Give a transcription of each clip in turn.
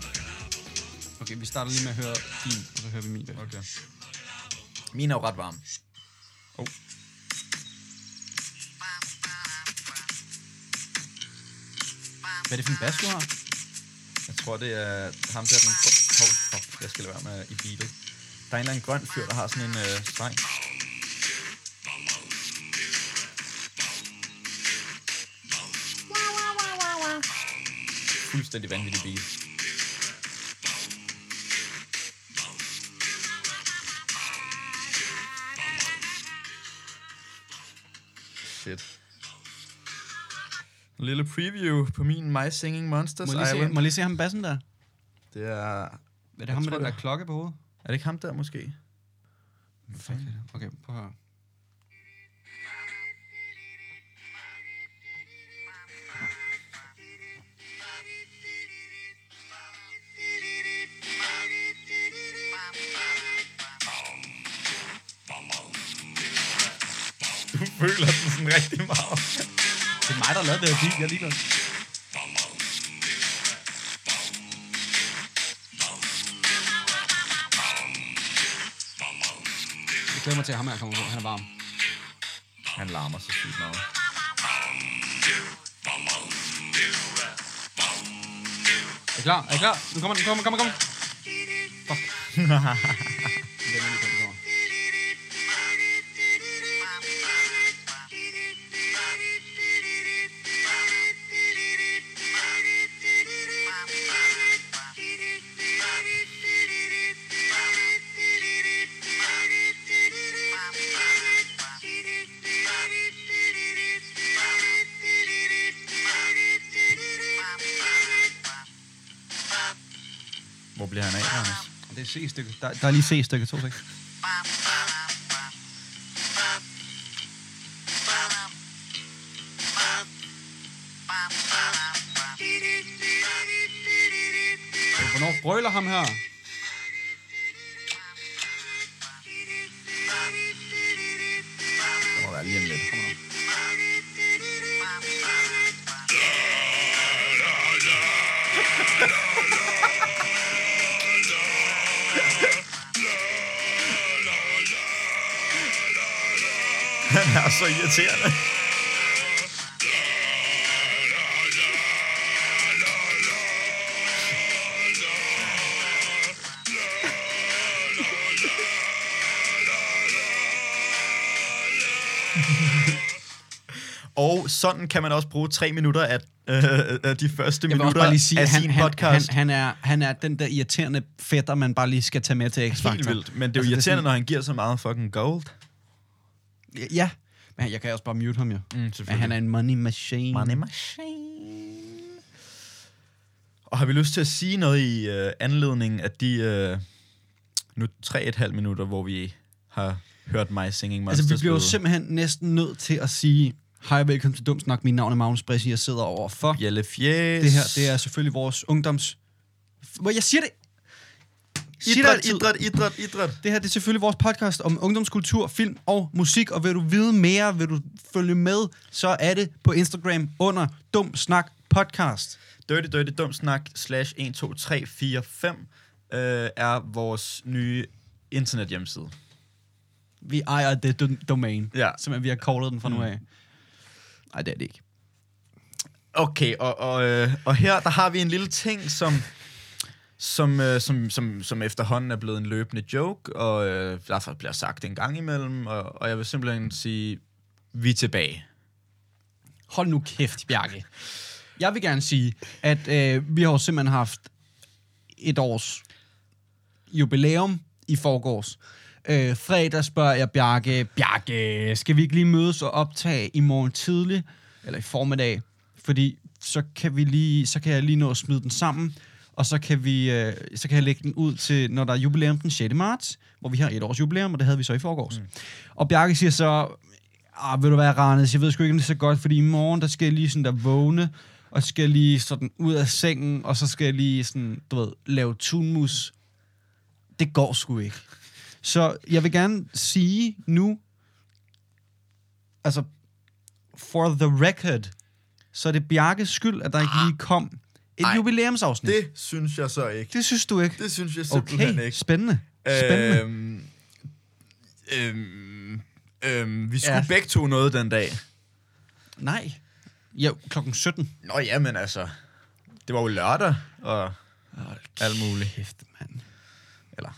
12? Ja. Okay, vi starter lige med at høre din, og så hører vi min. bagefter. Okay. Min er jo ret varm. Oh. Hvad er det for en bas, du har? Jeg tror, det er ham der, den... Hov, fuck, jeg skal lade være med i beatet. Der er en eller anden grøn fyr, der har sådan en øh, streng. Fuldstændig vanvittig beat. Shit. En lille preview på min My Singing Monsters Må lige se, Island. må lige se ham bassen der? Det er... Er det ham med den der klokke på hovedet? Er det ikke ham der, måske? Det. Okay, prøv at høre. Føler den sådan rigtig meget. Det er mig, der lavet det her beat. Jeg ligeglad. Jeg glæder mig til, at ham her kommer på. Han er varm. Han larmer så sygt meget. Er I klar? Er I klar? Nu kommer den, kommer, kommer, kommer. Fuck. Johannes? Det C-stykket. Der, der er lige C stykke. To sek. Hvornår brøler ham her? Så irriterende. Og sådan kan man også bruge tre minutter af, øh, de første Jeg minutter bare lige sige, af han, sin han, han, podcast. han, er, han er den der irriterende fætter, man bare lige skal tage med til X-Factor. Helt vildt. Men det er jo Altså, irriterende, sådan- når han giver så meget fucking gold. Ja, men jeg kan også bare mute ham jo. Mm, Men han er en money machine. Money machine. Og har vi lyst til at sige noget i øh, anledning af de øh, nu tre et halvt minutter, hvor vi har hørt mig singing Monsters Altså, vi bliver jo simpelthen næsten nødt til at sige, hej, velkommen til Dum Snak. Mit navn er Magnus Bressi, jeg sidder over for. Bjelle Fjæs. Det her, det er selvfølgelig vores ungdoms... Hvor jeg siger det! Idræt, altid. idræt, idræt, idræt. Det her det er selvfølgelig vores podcast om ungdomskultur, film og musik, og vil du vide mere, vil du følge med, så er det på Instagram under Dum Snak Podcast. Dirty Dirty Dum Snak slash 1, 2, 3, 4, 5 øh, er vores nye internethjemmeside. Vi ejer det do- domain, Ja. simpelthen vi har callet den fra nu Mm. af. Nej, det er det ikke. Okay, og, og, øh, og her der har vi en lille ting, som, som, øh, som, som, som efterhånden er blevet en løbende joke, og øh, derfor bliver sagt en gang imellem, og, og jeg vil simpelthen sige, vi er tilbage. Hold nu kæft, Bjarke. Jeg vil gerne sige, at øh, vi har jo simpelthen haft et års jubilæum i forgårs. Øh, fredag spørger jeg Bjarke, Bjarke, skal vi ikke lige mødes og optage i morgen tidlig, eller i formiddag? Fordi så kan, vi lige, så kan jeg lige nå at smide den sammen, og så kan, vi, øh, så kan jeg lægge den ud til, når der er jubilæum den 6. marts, hvor vi har et års jubilæum, og det havde vi så i forgårs. Mm. Og Bjarke siger så, ah, vil du være Randes, jeg ved sgu ikke, om det er så godt, fordi i morgen, der skal jeg lige sådan der vågne, og skal jeg lige sådan ud af sengen, og så skal jeg lige sådan, du ved, lave tunmus. Det går sgu ikke. Så jeg vil gerne sige nu, altså, for the record, så er det Bjarkes skyld, at der ikke lige kom Et Ej, jubilæumsafsnit. Det, synes jeg så ikke. det synes du ikke? Det synes jeg simpelthen Okay, ikke. spændende. Spændende. Øhm, øhm, øhm, vi skulle Ja. begge to noget den dag. Nej. Ja, klokken 17. Nå ja, men altså, det var jo lørdag, og alt muligt. Kæft, mand. Eller.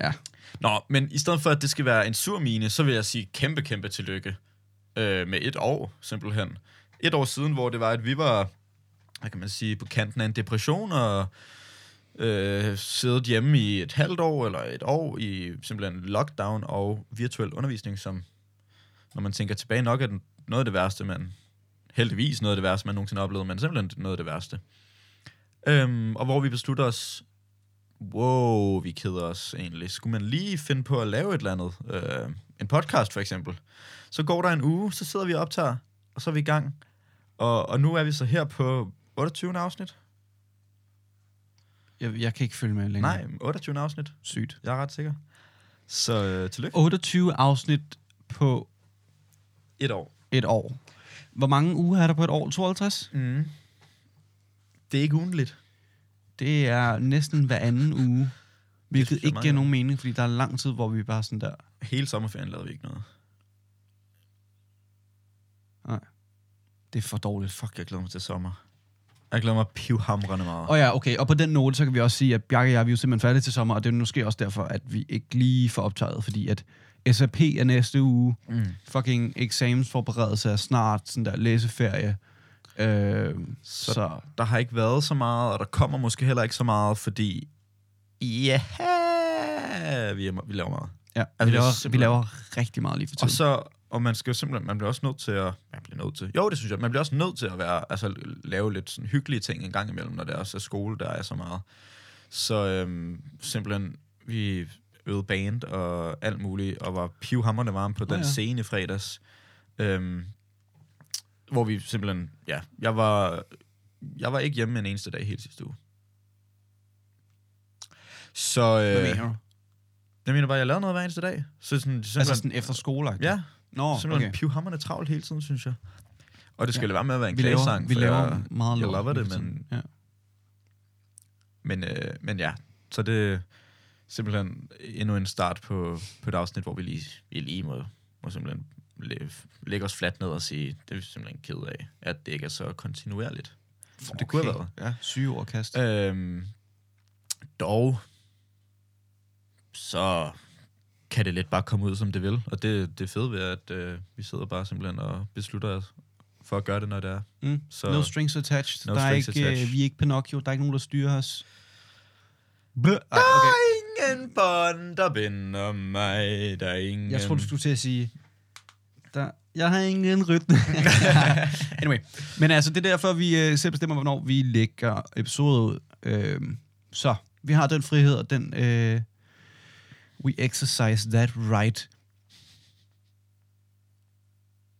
Ja. Nå, men i stedet for, at det skal være en sur mine, så vil jeg sige kæmpe, kæmpe tillykke øh, med et år, simpelthen. Et år siden, hvor det var, at vi var, hvad kan man sige, på kanten af en depression, og øh, siddet hjemme i et halvt år, eller et år, i simpelthen lockdown og virtuel undervisning, som, når man tænker tilbage, nok er den, noget af det værste, man, heldigvis noget af det værste, man nogensinde har oplevet, men simpelthen noget af det værste. Øhm, og hvor vi beslutter os, wow, vi keder os egentlig. Skulle man lige finde på at lave et eller andet, øh, en podcast for eksempel, så går der en uge, så sidder vi og optager, og så er vi i gang. Og, og nu er vi så her på 28. afsnit. Jeg, jeg kan ikke følge med længere. Nej, 28. afsnit. Sygt. Jeg er ret sikker. Så øh, tillykke. 28 afsnit på Et år. et år. Hvor mange uger er der på et år? 52? Mm. Det er ikke ugentligt. Det er næsten hver anden uge. Hvilket ikke giver nogen mening, fordi der er lang tid, hvor vi bare sådan der. Hele sommerferien lavede vi ikke noget. Det er for dårligt. Fuck. Jeg glæder mig til sommer. Jeg glæder mig pivhamrende meget. Og ja, okay. Og på den note, så kan vi også sige, at Bjarke og jeg vi er jo simpelthen færdige til sommer, og det er måske også derfor, at vi ikke lige får optaget, fordi at SAP er næste uge, Mm. fucking eksamensforberedelse er snart, sådan der læseferie. Øh, så, Så- Der har ikke været så meget, og der kommer måske heller ikke så meget, fordi... Ja, vi, er, vi laver meget. ja, Altså, vi, er laver, vi simpelthen- laver rigtig meget lige for tiden. Og så, og man skal jo simpelthen, man bliver også nødt til at, man bliver nødt til, jo det synes jeg, man bliver også nødt til at være, altså lave lidt sådan hyggelige ting en gang imellem, når det også er skole, der er så meget. Så øhm, simpelthen, vi øvede band og alt muligt, og var pivhammerne varme på den ja. scene i fredags. Øhm, hvor vi simpelthen, ja, jeg var, jeg var ikke hjemme en eneste dag hele sidste uge. Så, Hvad øh, mener du? jeg mener bare, jeg lavede noget hver eneste dag. Så sådan, Altså simpelthen- sådan efter skole Ja, Nå, simpelthen okay. pivhammerne travlt hele tiden, synes jeg. Og det skal Ja. være med at være en Vi laver, klagesang, vi for laver jeg, meget jeg lover det, men-. Ja. men, øh, men ja, så det er simpelthen endnu en start på, på et afsnit, hvor vi lige, vi lige må, må simpelthen læ- lægge os fladt ned og sige, det er vi simpelthen ked af, at det ikke er så kontinuerligt. Som det kunne have været. Ja, syge overkast. Øhm, dog, så kan det lidt bare komme ud, som det vil. Og det, det er fedt ved, at øh, vi sidder bare simpelthen og beslutter os for at gøre det, når det er. Mm. Så, no strings attached. no der er strings ikke, attached. Øh, vi er ikke Pinocchio. Der er ikke nogen, der styrer os. Bøh. Ej, Der okay. er ingen bånd, der binder mig. Der er ingen... Jeg tror du skulle til at sige... Der, jeg har ingen rytme. anyway. Men altså, det er derfor, vi øh, selv bestemmer, hvornår vi lægger episoder ud. Øh, så, vi har den frihed, og den... Øh, we exercise that right.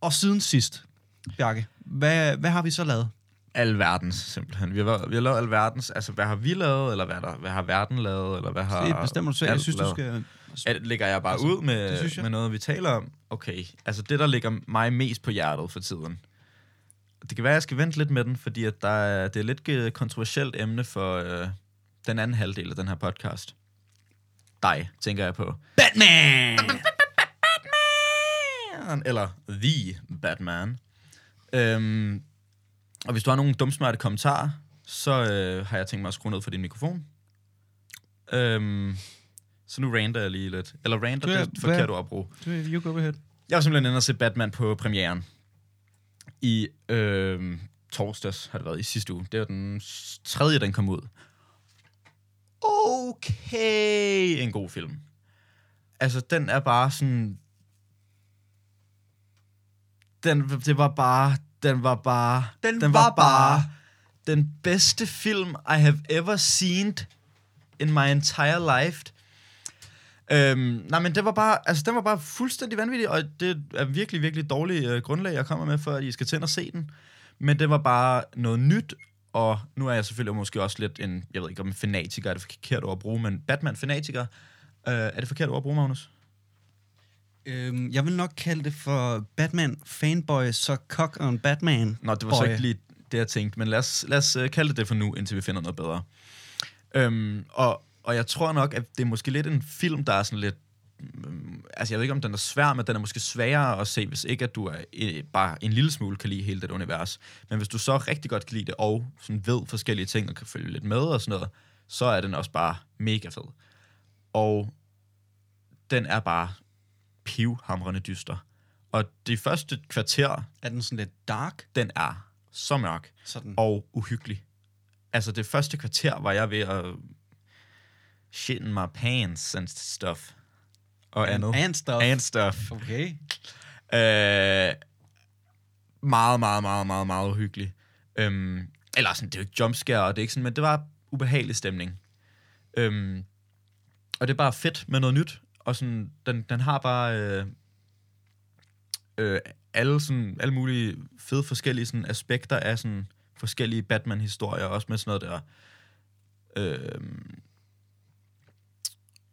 Og siden sidst, Bjarke, hvad, hvad har vi så lavet? Alverdens, simpelthen. Vi har, vi har lavet alverdens. Altså, hvad har vi lavet, eller hvad, der, hvad har verden lavet, eller hvad har... Det bestemmer du selv. Jeg alt synes, du lavet? skal... Er, lægger jeg bare Altså, ud med, med noget, vi taler om? Okay. Altså, det, der ligger mig mest på hjertet for tiden. Det kan være, at jeg skal vente lidt med den, fordi at der er, det er lidt et kontroversielt emne for øh, den anden halvdel af den her podcast. Dig, tænker jeg på. Batman! Batman! Eller The Batman. Øhm, og hvis du har nogle dumsmarte kommentarer, så øh, har jeg tænkt mig at skrue ned for din mikrofon. Øhm, så nu ranter jeg lige lidt. Eller ranter, Du det er- er et forkert ord at bruge. You go ahead. Jeg var simpelthen inde og se Batman på premieren. I øh, torsdags har det været, i sidste uge. Det var den tredje, den kom ud. Okay, en god film. Altså, den er bare sådan... Den, det var bare... Den var bare... Den den var bare- Den bedste film, I have ever seen in my entire life. Øhm, nej, men det var bare, altså, den var bare fuldstændig vanvittig, og det er virkelig, virkelig dårligt øh, grundlag, jeg kommer med, for at I skal tænde og se den. Men det var bare noget nyt, og nu er jeg selvfølgelig måske også lidt en, jeg ved ikke om fanatiker er det forkert ord at bruge, men Batman-fanatiker. Øh, er det forkert ord at bruge, Magnus? Øhm, jeg vil nok kalde det for Batman fanboy, så cock on Batman. Nå, det var så Boy. ikke lige det jeg tænkte, men lad os, lad os øh, kalde det det for nu, indtil vi finder noget bedre. Øhm, og, og jeg tror nok, at det er måske lidt en film, der er sådan lidt... øhm, altså, jeg ved ikke, om den er svær, men den er måske sværere at se, hvis ikke, at du er øh, bare en lille smule kan lide hele det univers. Men hvis du så rigtig godt kan lide det, og sådan ved forskellige ting, og kan følge lidt med og sådan noget, så er den også bare mega fed. Og den er bare pivhamrende dyster. Og det første kvarter, Er den sådan lidt dark? den er så mørk Sådan. og uhyggelig. Altså det første kvarter var jeg ved at shit in my pants and stuff. Og andet. And stuff. And stuff. Okay. Øh, meget, meget, meget, meget, meget uhyggelig. Øhm, eller sådan, det er jo ikke jumpscare, og det er ikke sådan, men det var ubehagelig stemning. Øhm, og det er bare fedt med noget nyt, og sådan, den, den har bare øh, øh, alle, sådan, alle mulige fede forskellige sådan, aspekter af sådan, forskellige Batman-historier, også med sådan noget der... Øh,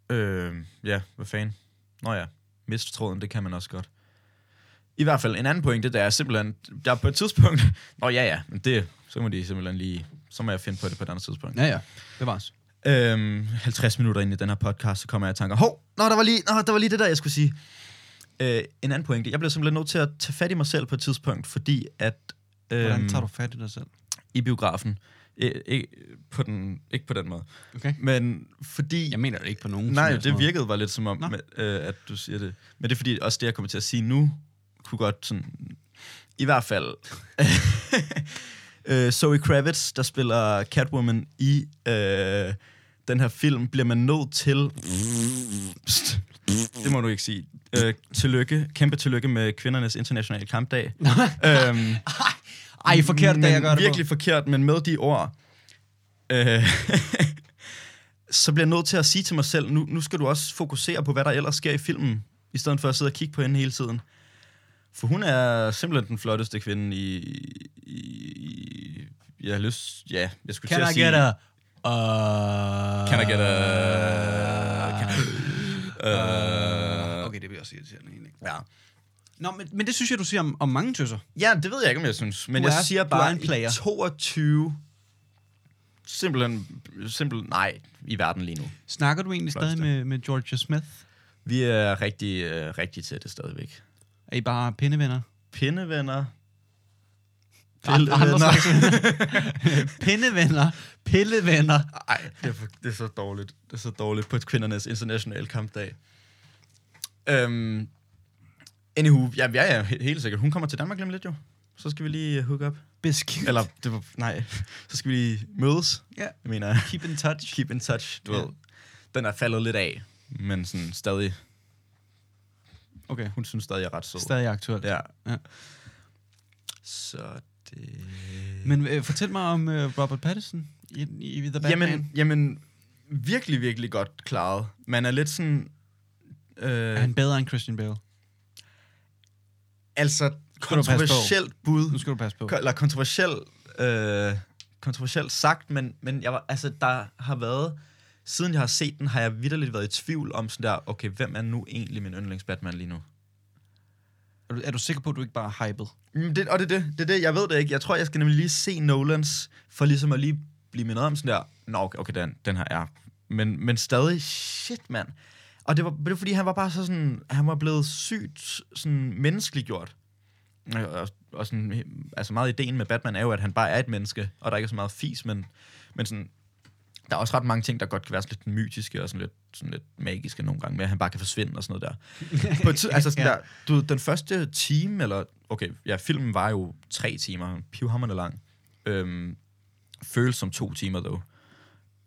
øh, ja, hvad fanden? Nå ja, miste tråden, det kan man også godt. I hvert fald en anden pointe, der er simpelthen, der er på et tidspunkt, nå ja ja, men det, så må de simpelthen lige, så må jeg finde på det på et andet tidspunkt. Ja, ja. Det var os. Øhm, 50 minutter ind i den her podcast, så kommer jeg i tanker, hov, nå, der var lige, nå, der var lige det der, jeg skulle sige. Øh, en anden pointe, jeg bliver simpelthen nødt til at tage fat i mig selv på et tidspunkt, fordi at... Øhm, Hvordan tager du fat i dig selv? I biografen. Ikke, på den, ikke på den måde. Okay. Men fordi... Jeg mener det ikke på nogen. Nej, det måde. virkede bare lidt som om, Nå. med, øh, at du siger det. Men det er fordi, også det, jeg kommer til at sige nu, kunne godt sådan... I hvert fald... øh, Zoe Kravitz, der spiller Catwoman i øh, den her film, bliver man nødt til... Psst. Det må du ikke sige. Øh, tillykke. Kæmpe tillykke med kvindernes internationale kampdag. øhm, Ej, forkert, da jeg gør det virkelig forkert, men med de ord, øh, så bliver jeg nødt til at sige til mig selv, nu, nu skal du også fokusere på, hvad der ellers sker i filmen, i stedet for at sidde og kigge på hende hele tiden. For hun er simpelthen den flotteste kvinde i... i, i jeg har lyst... Ja, jeg skulle Can til at I sige... get a... Uh, Can I get a... Can, uh, Okay, det bliver også irriterende egentlig. ja. Nå, men, men det synes jeg, du siger om, om mange tøser. ja, det ved jeg ikke, om jeg synes. Men Du jeg er- siger er bare, en player. i 22... Simpelthen, simpelthen nej i verden lige nu. Snakker du egentlig stadig Første. med, med Georgia Smith? Vi er rigtig, øh, rigtig tætte stadigvæk. Er I bare pindevenner? Pindevenner. Pillevenner. pindevenner. Pillevenner. Ej, det er, for, det er så dårligt. Det er så dårligt på kvindernes internationale kampdag. Øhm, anywho, ja, ja, ja, he- helt sikkert. Hun kommer til Danmark lige lidt jo. Så skal vi lige hook up. Beskidt. Eller, det var, nej, så skal vi lige mødes. Ja. Jeg mener, Keep in touch. keep in touch. Du ja. ved, den er faldet lidt af, men sådan stadig, Okay. hun synes stadig, jeg er ret sød. Stadig aktuelt. Ja. Ja. Så det... Men øh, fortæl mig om øh, Robert Pattinson i, i The Batman. Jamen, jamen, virkelig, virkelig godt klaret. Man er lidt sådan... Øh, er han bedre end Christian Bale? Altså, kontroversielt bud, Nu skal du passe på. eller kontroversielt, øh, kontroversielt sagt, men, men jeg var, altså, der har været, siden jeg har set den, har jeg vidderligt været i tvivl om sådan der, okay, hvem er nu egentlig min yndlings Batman lige nu? Er du, er du sikker på, at du ikke bare er hyped? Mm, Det, og det er det, det er det, jeg ved det ikke. Jeg tror, jeg skal nemlig lige se Nolans, for ligesom at lige blive mindet om sådan der, nå, okay, okay den, den her er. Men, men stadig, shit, mand. Og det var, det var, fordi han var bare så sådan, han var blevet sygt sådan menneskeliggjort. Og, og, og sådan, altså meget ideen med Batman er jo, at han bare er et menneske, og der ikke er så meget fis, men, men sådan, der er også ret mange ting, der godt kan være sådan lidt mytiske og sådan lidt, sådan lidt magiske nogle gange, med at han bare kan forsvinde og sådan noget der. På et tid, altså sådan Ja. der, du den første time, eller, okay, ja, filmen var jo tre timer, pivhammerne lang. Øhm, føles som to timer, dog.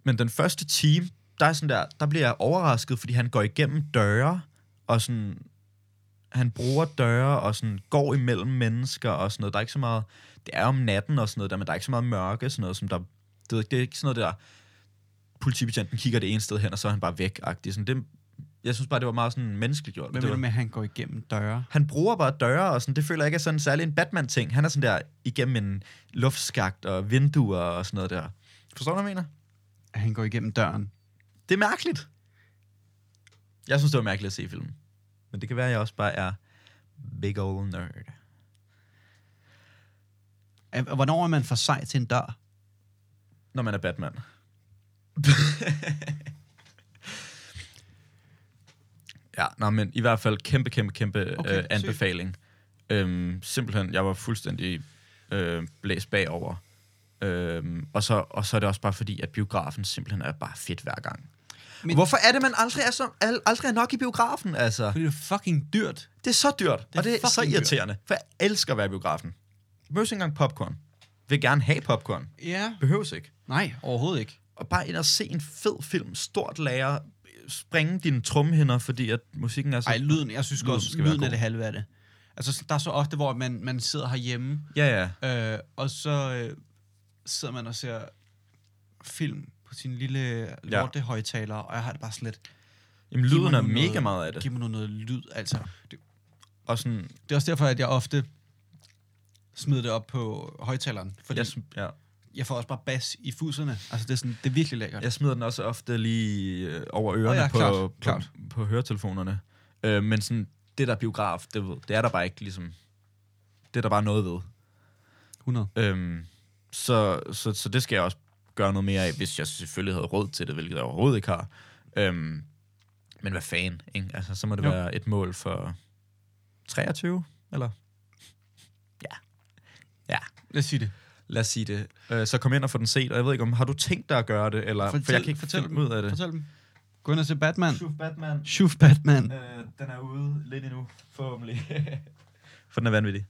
Men den første time, der er sådan der, der bliver jeg overrasket, fordi han går igennem døre, og sådan, han bruger døre, og sådan går imellem mennesker, og sådan noget. Der er ikke så meget, det er om natten og sådan noget der, men der er ikke så meget mørke, sådan noget, som der, det, det er ikke sådan noget der, politibetjenten kigger det ene sted hen, og så er han bare væk -agtig. Sådan, det, jeg synes bare, det var meget sådan menneskeligt gjort. Hvad det mener du med, at han går igennem døre? han bruger bare døre, og sådan, det føler jeg ikke er sådan særlig en Batman-ting. Han er sådan der igennem en luftskagt og vinduer og sådan noget der. Forstår du, hvad jeg mener? At han går igennem døren? Det er mærkeligt. Jeg synes, det var mærkeligt at se filmen. Men det kan være, at jeg også bare er big old nerd. Er- Hvornår er man for sej til en dør? Når man er Batman. ja, nå, men i hvert fald kæmpe, kæmpe, kæmpe Okay, okay, øh, anbefaling. Øhm, simpelthen, jeg var fuldstændig øh, blæst bagover. Øhm, og, så, og så er det også bare fordi, at biografen simpelthen er bare fedt hver gang. Men- Hvorfor er det, man aldrig er, så, al, aldrig er nok i biografen, altså? Fordi det er fucking dyrt. Det er så dyrt, er og det er så fucking dyrt. irriterende, for jeg elsker at være i biografen. Behøves ikke engang popcorn. Vil gerne have popcorn. Ja. Behøves ikke. Nej, overhovedet ikke. Og bare ind og se en fed film, stort lager, springe dine trumhinder, fordi at musikken er så... Ej, lyden, jeg synes Lyden også, lyden er det halve af det. Altså, der er så ofte, hvor man, man sidder herhjemme, Ja, ja. øh, og så øh, sidder man og ser film på sin lille lortehøjtaler, og jeg har det bare slet... Jamen, lyden er mega noget- meget af det. Giv mig nu noget lyd, altså. Det, Og sådan, det er også derfor, at jeg ofte smider det op på højtaleren, fordi jeg, ja, jeg får også bare bas i fuserne. Altså, det er, sådan, det er virkelig lækkert. jeg smider den også ofte lige øh, over ørerne ja, på, klart, på, klart. på høretelefonerne. Øh, men sådan, det der biograf, det, ved- det er der bare ikke ligesom... Det er der bare noget ved. 100. Øhm, så, så, så det skal jeg også gøre noget mere af, hvis jeg selvfølgelig havde råd til det, hvilket jeg overhovedet ikke har. Øhm, men hvad fanden, ikke? Altså, så må det Jo. være et mål for 23, eller? Ja. Ja, Lad os sige det. lad os sige det. Øh, så kom ind og få den set, og jeg ved ikke om, har du tænkt dig at gøre det, eller? for jeg kan ikke fortæl finde ud af det. Fortæl dem. Gå ind og se Batman. Shuf Batman. Shuf Batman. Øh, den er ude lidt endnu, forhåbentlig. For den er vanvittig.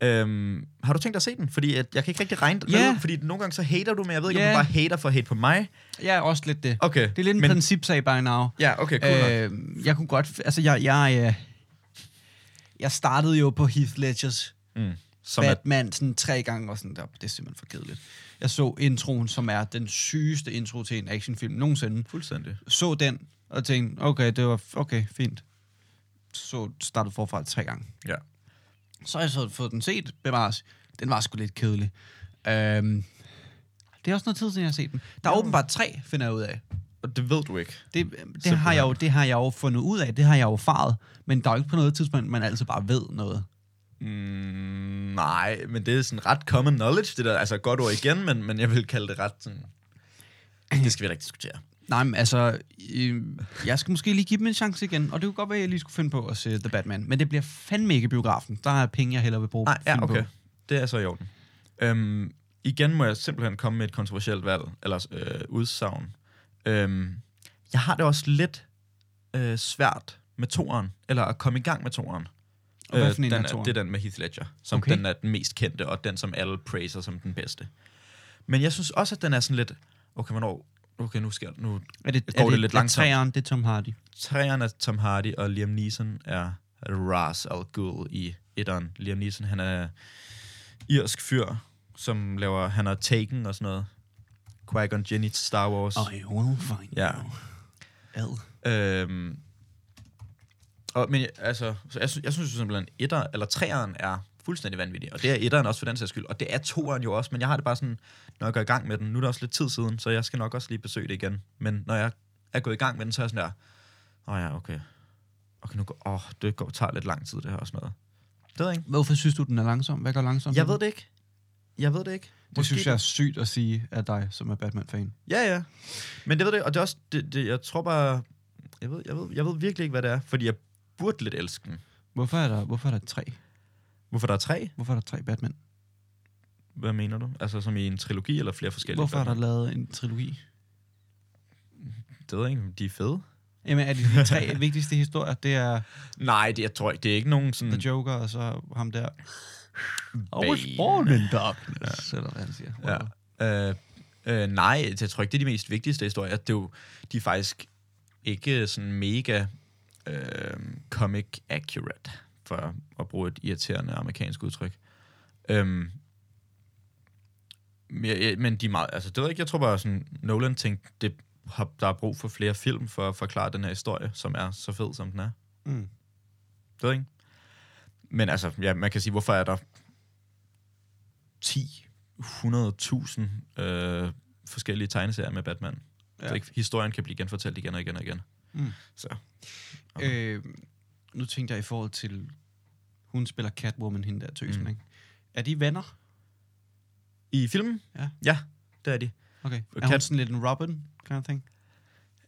Øhm, har du tænkt dig at se den? Fordi at jeg kan ikke rigtig regne Ja. ud, fordi nogle gange så hater du, men jeg ved ikke, Ja. om du bare hater for at hate på mig. Jeg er også lidt det. Okay. Det er lidt en men, principsag by now. Ja, okay, cool øh, Øh, jeg kunne godt... Altså, jeg, jeg, øh, jeg startede jo på Heath Ledgers mm, som Batman sådan tre gange, og sådan der, det er simpelthen for kedeligt. Jeg så introen, som er den sygeste intro til en actionfilm nogensinde. fuldstændig. Så den, og tænkte, okay, det var okay, fint. Så startede forfra tre gange. Ja. Så har jeg så fået den set, bevares. Den var sgu lidt kedelig. Øhm, det er også noget tid siden, jeg har set den. Der er Ja. åbenbart tre, finder jeg ud af. Og det ved du ikke. Det, det, har jeg jo, det har jeg jo fundet ud af, det har jeg jo faret. Men der er jo ikke på noget tidspunkt, man altid bare ved noget. Mm, nej, men det er sådan ret common knowledge, det der. Altså godt ord igen, men, men jeg vil kalde det ret sådan... Det skal vi da ikke diskutere. Nej, men altså, øh, jeg skal måske lige give dem en chance igen, og det kunne godt være, at jeg lige skulle finde på at se The Batman. Men det bliver fandme ikke biografen. Der er penge, jeg hellere vil bruge. Nej, ja, okay. På. Det er så i orden. Øhm, igen må jeg simpelthen komme med et kontroversielt valg, eller øh, udsagn. Øhm, jeg har det også lidt øh, svært med toeren, eller at komme i gang med toeren. Og hvad for en den toeren? Det er den med Heath Ledger, som okay. den er den mest kendte, og den, som alle praiser som den bedste. Men jeg synes også, at den er sådan lidt... Okay, hvornår... Okay, nu skal nu... Er det, Går er det lidt er langsomt? træeren, det er Tom Hardy? Træerne er Tom Hardy, og Liam Neeson er Ras Al Ghul i etteren. Liam Neeson, han er irsk fyr, som laver... Han har Taken og sådan noget. Qui-Gon Jinn i Star Wars. I will find Ja. you. Ad. Øhm, og, men altså, så jeg, synes, jeg synes jo simpelthen, etter, eller træeren er fuldstændig vanvittig. Og det er etteren også for den sags skyld. Og det er toeren jo også. Men jeg har det bare sådan, når jeg går i gang med den, nu er det også lidt tid siden, så jeg skal nok også lige besøge det igen. Men når jeg er gået i gang med den, så er jeg sådan der, åh oh ja, okay. Okay, nu går, åh, det går, tager lidt lang tid, det her og sådan noget. Det ved jeg ikke. Hvorfor synes du, den er langsom? Hvad går langsomt? Jeg ved det ikke. Jeg ved det ikke. Det synes jeg er sygt at sige af dig, som er Batman-fan. Ja, ja. Men det ved det, og det er også, det, det, jeg tror bare, jeg ved, jeg, ved, jeg ved virkelig ikke, hvad det er, fordi jeg burde lidt elske den. Hvorfor er der, hvorfor er der tre? Hvorfor der er tre? Hvorfor er der tre Batman? Hvad mener du? Altså som i en trilogi eller flere forskellige? Hvorfor er der Batman? lavet en trilogi? Det ved jeg ikke, de er fede. Jamen, er det de tre vigtigste historier? Det er Nej, det, jeg tror ikke, det er ikke nogen sådan... The Joker, og så ham der. Was born in darkness, eller hvad han siger. Ja. Øh, øh, nej, jeg tror ikke, det er de mest vigtigste historier. Det er jo, de er faktisk ikke sådan mega øh, comic accurate, for at bruge et irriterende amerikansk udtryk. Øhm, men, men de er meget, altså det ved jeg ikke, jeg tror bare sådan, Nolan tænkte, det har, der er brug for flere film for at forklare den her historie, som er så fed, som den er. Mm. Det ved jeg ikke. Men altså, ja, man kan sige, hvorfor er der 10, 100.000 øh, forskellige tegneserier med Batman? Ja. Så ikke, historien kan blive genfortalt igen og igen og igen. Mm. Så. Øh, nu tænkte jeg i forhold til, hun spiller Catwoman, hende der tøsen, Mm. ikke? Er de venner? I filmen? Ja. Ja, det er de. Okay. Er hun Kat- sådan lidt en Robin kind of thing?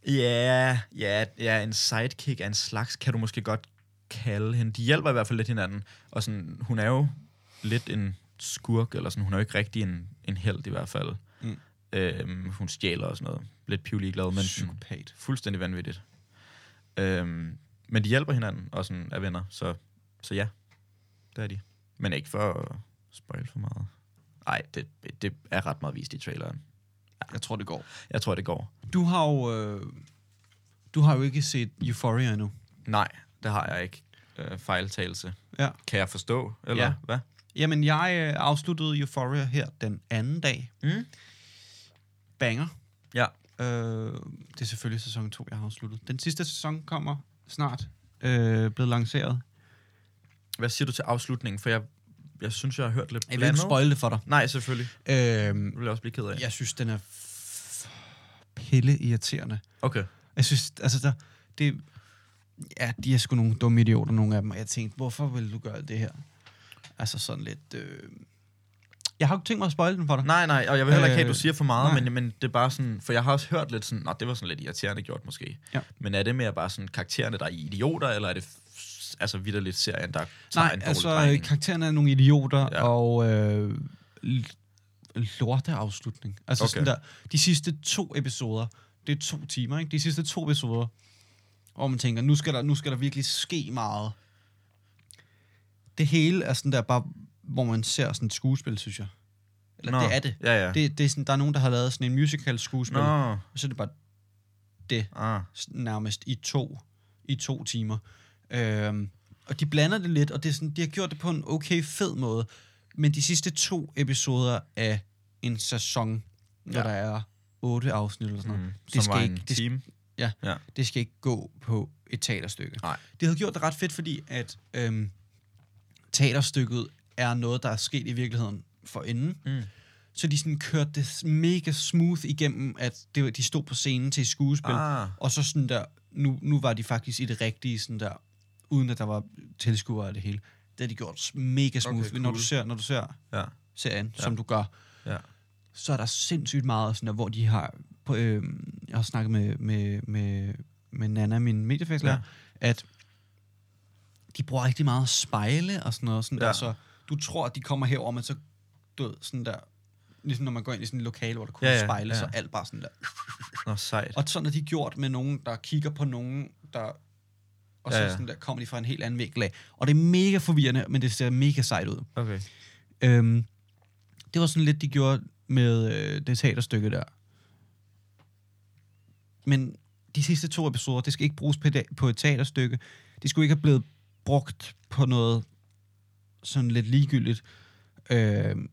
Ja, ja, ja, en sidekick af en slags, kan du måske godt kalde hende. De hjælper i hvert fald lidt hinanden. Og sådan, hun er jo lidt en skurk, eller sådan, hun er jo ikke rigtig en, en held i hvert fald. Mm. Øhm, hun stjæler og sådan noget. Lidt pivlig glad, men Psykopat. fuldstændig vanvittigt. Øhm, men de hjælper hinanden, og sådan er venner, så, så ja, det er de. Men ikke for at spoil for meget. Nej, det, det er ret meget vist i traileren. Jeg tror, det går. Jeg tror, det går. Du har jo, øh, du har jo ikke set Euphoria endnu. Nej, det har jeg ikke. Øh, fejltagelse. Ja. Kan jeg forstå, eller Ja. hvad? Jamen, jeg øh, afsluttede Euphoria her den anden dag. Mm. Banger. Ja. Øh, det er selvfølgelig sæson 2, jeg har afsluttet. Den sidste sæson kommer snart. Øh, blevet lanceret. Hvad siger du til afslutningen? For jeg, jeg synes, jeg har hørt lidt Jeg vil ikke spoil det for dig. Nej, selvfølgelig. Øh, Det vil jeg også blive ked af. jeg synes, den er pille irriterende. Okay. Jeg synes, altså, der, det, ja, de er sgu nogle dumme idioter, nogle af dem. Og jeg tænkte, hvorfor vil du gøre det her? Altså sådan lidt... Øh... Jeg har ikke tænkt mig at spoil den for dig. Nej, nej, og jeg vil heller ikke have, at Øh, du siger for meget, nej. men, men det er bare sådan, for jeg har også hørt lidt sådan, nå, det var sådan lidt irriterende gjort måske. Ja. Men er det mere bare sådan karaktererne, der er idioter, eller er det altså vidderligt serien, der tager Nej, en altså drejning? karaktererne er nogle idioter, Ja. og øh, l- lorteafslutning. Altså okay. sådan der, de sidste to episoder, det er to timer, ikke? De sidste to episoder, hvor man tænker, nu skal der, nu skal der virkelig ske meget. Det hele er sådan der bare, hvor man ser sådan et skuespil, synes jeg. Eller Nå, det er det. Ja, ja. det, det er sådan, der er nogen, der har lavet sådan en musical skuespil, Nå, og så er det bare det ah, nærmest i to, i to timer. Øhm, og de blander det lidt, og det er sådan, de har gjort det på en okay fed måde. Men de sidste to episoder af en sæson, hvor Ja. der er otte afsnit eller sådan noget, mm, det skal ikke- det- time. Ja. ja. det skal ikke gå på et teaterstykke. Nej. Det havde gjort det ret fedt, fordi at øhm, teaterstykket er noget, der er sket i virkeligheden for inden. Mm. Så de sådan kørte det mega smooth igennem, at det, var- de stod på scenen til skuespil. Ah, Og så sådan der, nu, nu var de faktisk i det rigtige, sådan der, uden at der var tilskuere af det hele. Det har de gjort mega smooth. Okay, Okay, når, cool. du ser, når du ser ja, serien, Ja. som du gør, ja. så er der sindssygt meget, sådan der, hvor de har... På, øh, jeg har snakket med, med, med, med Nana, min mediefagslærer, Ja. at de bruger rigtig meget spejle og sådan noget. Sådan ja. der, så du tror, at de kommer herover, men så du ved, sådan der... Ligesom når man går ind i sådan et lokale, hvor der kun Ja, ja, spejle, ja. så alt bare sådan der... Nå, sejt. Og sådan er de gjort med nogen, der kigger på nogen, der... Og så Ja, ja. Sådan der, kommer de fra en helt anden vinkel af. Og det er mega forvirrende, men det ser mega sejt ud. Okay. Øhm, det var sådan lidt, de gjorde med øh, det teaterstykke der. Men de sidste to episoder, det skal ikke bruges på et teaterstykke. Det skulle ikke have blevet brugt på noget sådan lidt ligegyldigt. Øhm,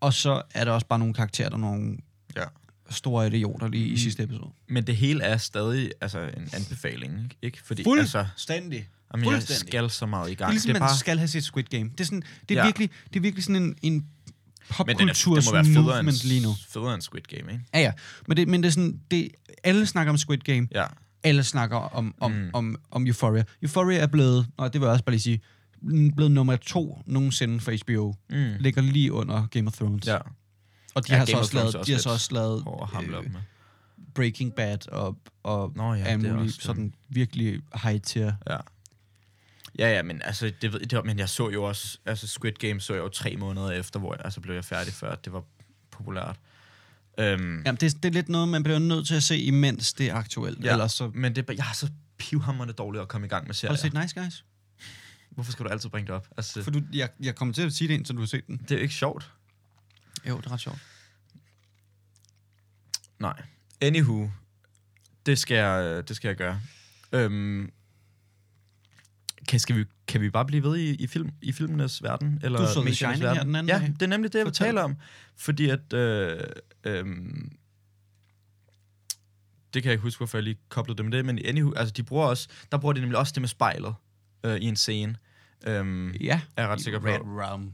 og så er der også bare nogle karakterer, der er nogle Ja. store idioter lige Mm. i sidste episode. Men det hele er stadig altså, en anbefaling, ikke? ikke? Fordi, altså, Stændig. jamen, jeg fuldstændig. skal så meget i Det gang. er ligesom, det er man bare, skal have set Squid Game. Det er, sådan, det er, Ja. virkelig, det er virkelig sådan en, en er, popkulturs det må være federe end, movement lige nu. federe end Squid Game, ikke? Ja, ja. Men det, men det er sådan, det, alle snakker om Squid Game. Ja. Alle snakker om, om, Mm. mm. om, om Euphoria. Euphoria er blevet, og det vil jeg også bare lige sige, mm, blevet nummer to nogensinde for HBO. Mm. Ligger lige under Game of Thrones. Ja. Og de Ja, har så Game of også lavet, også de har så også lavet øh. Breaking Bad og, og Nå ja, er også det. sådan virkelig high tier. Ja. Ja, ja, men altså, det ved, det var, men jeg så jo også, altså Squid Game så jeg jo tre måneder efter, hvor jeg, altså blev jeg færdig før, det var populært. Øhm, Jamen, det, det er lidt noget, man bliver nødt til at se, imens det er aktuelt. Ja. Ellers så... men det, jeg har så pivhammerende dårligt at komme i gang med Har serier. du set Nice Guys? Hvorfor skal du altid bringe det op? Altså, For du, jeg, jeg kommer til at sige det indtil du har set den. det er jo ikke sjovt. Jo, det er ret sjovt. Nej. Anywho, det skal jeg, det skal jeg gøre. Øhm, kan, skal vi, kan vi bare blive ved i, i, film, i filmenes verden? Eller Du så The Shining her verden? den anden Ja, dag. det er nemlig det, jeg vil Fortæl. tale om. Fordi at... Øh, øh, det kan jeg ikke huske, hvorfor jeg lige koblede det med det, men anywho, altså de bruger også, der bruger de nemlig også det med spejlet øh, i en scene. Øhm, Ja. er jeg ret sikker på. Red Rum.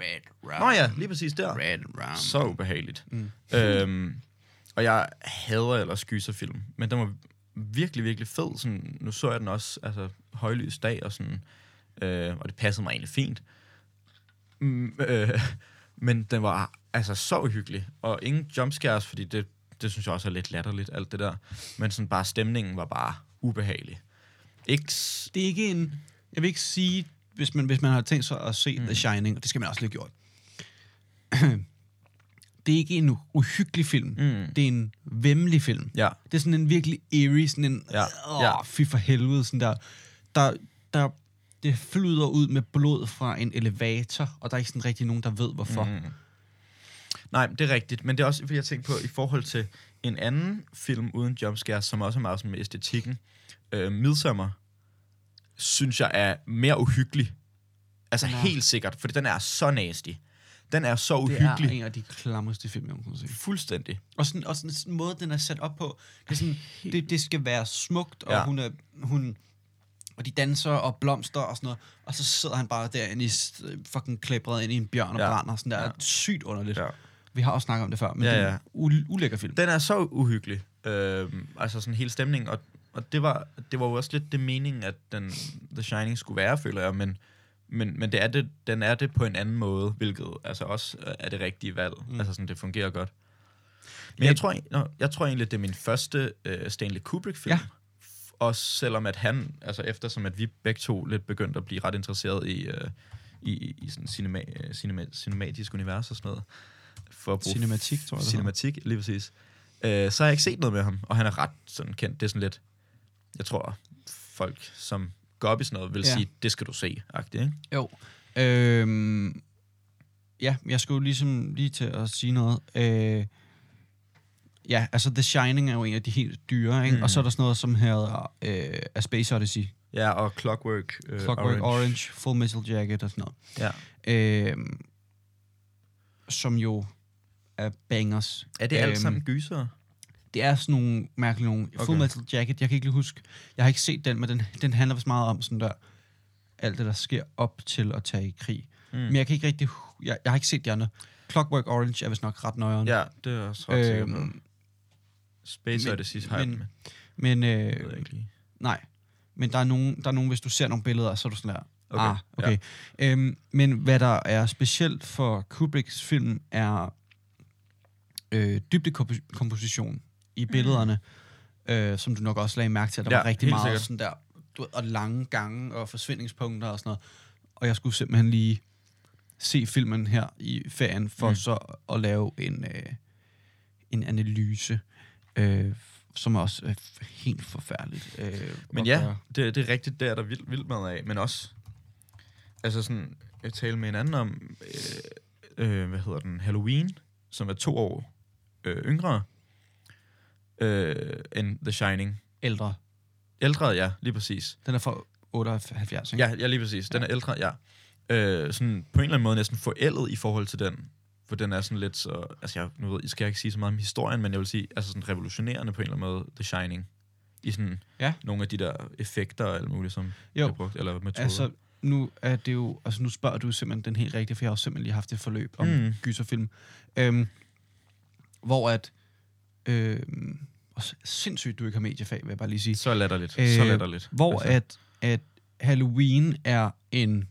Red Rum. Nå ja, lige præcis der. Red Rum. Så ubehageligt. Mm. øhm, og jeg hader ellers gyserfilm, men den var virkelig, virkelig fed. Sådan, nu så jeg den også, altså højlys dag og sådan, øh, og det passede mig egentlig fint. Mm, øh, men den var altså så uhyggelig. Og ingen jumpscares, fordi det, det synes jeg også er lidt latterligt, alt det der. Men sådan bare stemningen var bare ubehagelig. Ikke... Det er ikke en... Jeg vil ikke sige, hvis man, hvis man har tænkt sig at se mm. The Shining, og det skal man også lige gjort. det er ikke en uhyggelig film. Mm. Det er en vemmelig film. Ja. Det er sådan en virkelig eerie, sådan en... Ja. Åh, Ja. fy for helvede, sådan der... Der, der det flyder ud med blod fra en elevator, og der er ikke sådan rigtig nogen, der ved, hvorfor. Mm. Nej, det er rigtigt. Men det er også, fordi jeg tænker på, i forhold til en anden film uden jumpscares, som også er meget med æstetikken, øh, Midsommer, synes jeg er mere uhyggelig. Altså er- helt sikkert, fordi den er så nasty. Den er så Det uhyggelig. er en af de klammerste film, jeg nogensinde har. Fuldstændig. Og sådan, og sådan en måde, den er sat op på. Det, er sådan, det, det skal være smukt, og Ja. hun er... Hun, og de danser og blomster og sådan noget. Og så sidder han bare derinde i fucking klæbret ind i en bjørn og Ja. brænder. Sådan der Ja. sygt underligt. Ja. Vi har også snakket om det før, men Ja, ja, det er en u- ulækker film. Den er så uhyggelig. Øh, altså sådan hele stemningen. Og, og det, var, det var jo også lidt det mening, at den, The Shining skulle være, føler jeg. Men, men, men det er det, den er det på en anden måde, hvilket altså også er det rigtige valg. Mm. Altså sådan, det fungerer godt. Men Ja. jeg tror, nå, jeg tror egentlig, det er min første øh, Stanley Kubrick-film. Ja. Også selvom at han, altså eftersom at vi begge to lidt begyndte at blive ret interesseret i, øh, i, i sådan cinema, øh, cinema, cinematisk univers og sådan noget. For at bruge Cinematik, tror jeg, Cinematik, lige præcis. Øh, så har jeg ikke set noget med ham, og han er ret sådan kendt. Det er sådan lidt, jeg tror, folk, som går op i sådan noget, vil ja. Sige, det skal du se, agtigt, ikke? Jo. Øhm, ja, jeg skulle ligesom lige til at sige noget. Øh, ja, altså The Shining er jo en af de helt dyre, ikke? Mm. Mm. Og så er der sådan noget, som hedder øh, A Space Odyssey, Ja, og Clockwork, øh, Clockwork Orange. Orange, Full Metal Jacket og sådan noget. Ja. Øhm, som jo er bangers. Er det alt Øhm, sammen gyser? Det er sådan nogle mærkelige nogle. Okay. Full. Metal Jacket, jeg kan ikke lige huske. Jeg har ikke set den, men den, den handler vist meget om sådan der, alt det, der sker op til at tage i krig. Mm. Men jeg kan ikke rigtig... Jeg, jeg har ikke set de andre. Clockwork Orange er vist nok ret nøjeren. Ja, det er også ret. Øhm, Space men- har jeg men- med. men Det jeg øh, nej. Men der er, nogen, der er nogen, hvis du ser nogle billeder, så er du sådan der... Okay, Ah, okay. Ja. Øhm, men hvad der er specielt for Kubricks film, er øh, dybdekomposition i billederne, mm. øh, som du nok også lagde mærke til, at der Ja, var rigtig meget sikkert. sådan der, du, ved, og lange gange og forsvindingspunkter og sådan noget. Og jeg skulle simpelthen lige se filmen her i ferien, for Mm. så at lave en, øh, en analyse, øh, som er også øh, helt forfærdeligt. Øh, Men ja, gøre. det, det er rigtigt, der er der vildt, vildt meget af. Men også, altså sådan, jeg talte med en anden om, øh, øh, hvad hedder den, Halloween, som er to år øh, yngre øh, end The Shining. Ældre. Ældre, ja, lige præcis. Den er fra 78, ikke? Ja, ja lige præcis. Den er ældre, ja. Øh, sådan på en eller anden måde næsten forældet i forhold til den. For den er sådan lidt så... Altså, jeg, nu ved, jeg skal ikke sige så meget om historien, men jeg vil sige, altså sådan revolutionerende på en eller anden måde, The Shining. I sådan Ja. nogle af de der effekter og alt muligt, som Jo. bliver brugt, eller metoder. Altså, nu er det jo... Altså, nu spørger du simpelthen den helt rigtige, for jeg har jo simpelthen lige haft et forløb om mm. gyserfilm. Øhm, hvor at... Øhm, og sindssygt, du ikke har mediefag, vil jeg bare lige sige. så latterligt. Øh, Øh, så latterligt. Hvor Altså, at, at Halloween er en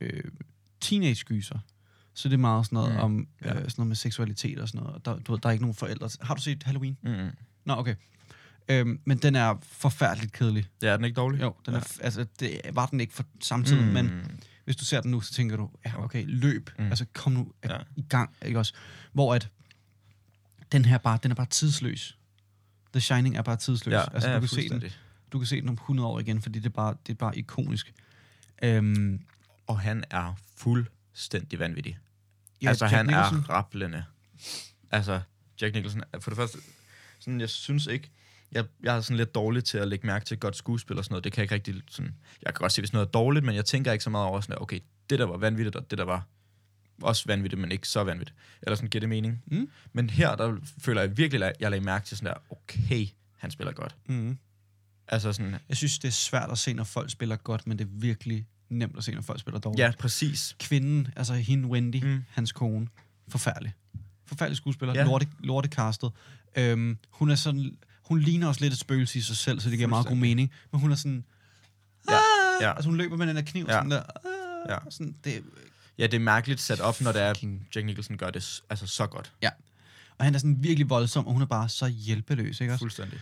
øh, teenage-gyser. Så det er meget sådan noget Mm. om Ja. øh, sådan noget med seksualitet og sådan noget. Og Der, du ved, der er ikke nogen forældre. Har du set Halloween? Mm. Nå, okay. Øhm, men den er forfærdeligt kedelig. Ja, er den ikke dårlig? Jo, den ja. er, altså, det var den ikke for samtidig, mm. men hvis du ser den nu, så tænker du, ja, okay, løb. Mm. Altså, kom nu ja. i gang, ikke også? Hvor at, den her bare, den er bare tidsløs. The Shining er bare tidsløs. Ja, altså, ja, du, kan se den, du kan se den om 100 år igen, fordi det er bare, det er bare ikonisk. Øhm, Og han er fuldstændig vanvittig. ja, altså, Jack han Nicholson, er rablende. Altså, Jack Nicholson, for det første, sådan, jeg synes ikke, jeg, jeg er sådan lidt dårlig til at lægge mærke til godt skuespil og sådan noget. Det kan jeg ikke rigtig sådan, jeg kan godt se, hvis noget er dårligt, men jeg tænker ikke så meget over sådan, okay, det der var vanvittigt, og det der var også vanvittigt, men ikke så vanvittigt. Eller sådan, giver det mening? Mm. Men her, der føler jeg virkelig, at jeg lagde mærke til sådan der, okay, han spiller godt. Mm. Altså sådan, Jeg synes, det er svært at se, når folk spiller godt, men det er virkelig nemt at se, når folk spiller dårligt. ja, præcis. Kvinden, altså hende Wendy, Mm. hans kone, forfærdelig. Forfærdelig skuespiller, Ja. lorte, lortekastet. Øhm, hun er sådan, hun ligner også lidt et spøgelse i sig selv, så det giver meget god mening. Men hun er sådan, Ja, ah! ja. altså hun løber med den der kniv, Ja. ja. sådan der, ah! Ja. sådan, det, Ja, det er mærkeligt sat op, når det er, Fucking- Jack Nicholson gør det altså så godt. Og han er sådan virkelig voldsom, og hun er bare så hjælpeløs, ikke også? Fuldstændig.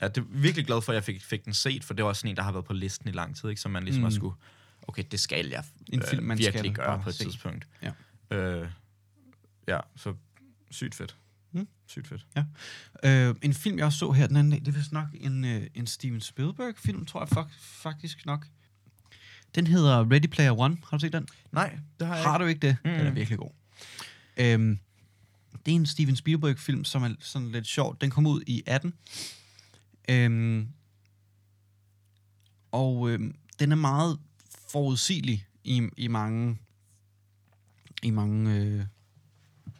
Ja, det er virkelig glad for, at jeg fik, fik den set, for det var også sådan en, der har været på listen i lang tid, ikke? som man ligesom Mm. har skulle, okay, det skal jeg En øh, film, man virkelig skal gøre på et se. tidspunkt. Ja. Øh, ja, så sygt fedt. Mm. Sygt fedt. Øh, en film, jeg også så her den anden dag, det vist nok en, øh, en Steven Spielberg-film, tror jeg fak- faktisk nok. Den hedder Ready Player One. Har du set den? Nej, det har jeg Har du ikke det? Mm. Den er virkelig god. Øhm, det er en Steven Spielberg-film, som er sådan lidt sjov. Den kom ud i 18. Øhm, og øhm, den er meget forudsigelig i, i mange i mange øh,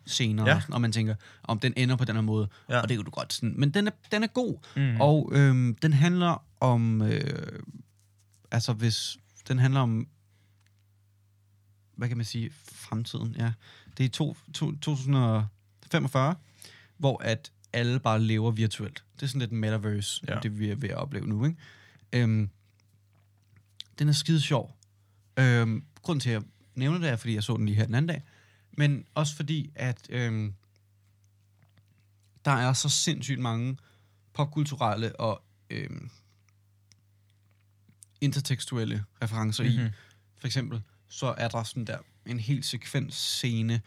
scener, Ja. ja. og, sådan, og man tænker, om den ender på den her måde, Ja. og det kan du godt sådan. Men den er, den er god, Mm. og øhm, den handler om, øh, altså hvis, den handler om, hvad kan man sige, fremtiden, ja. Det er to, to, 2045, hvor at alle bare lever virtuelt. Det er sådan lidt metaverse, Ja. ja. det vi er ved at opleve nu, ikke? Øhm, den er skide sjov. Øhm, grunden til, at jeg nævner det, er, fordi jeg så den lige her den anden dag, men også fordi, at øhm, der er så sindssygt mange popkulturelle og øhm, intertekstuelle referencer mm-hmm. i. Mhm. For eksempel, så er der sådan der en helt sekvens scene,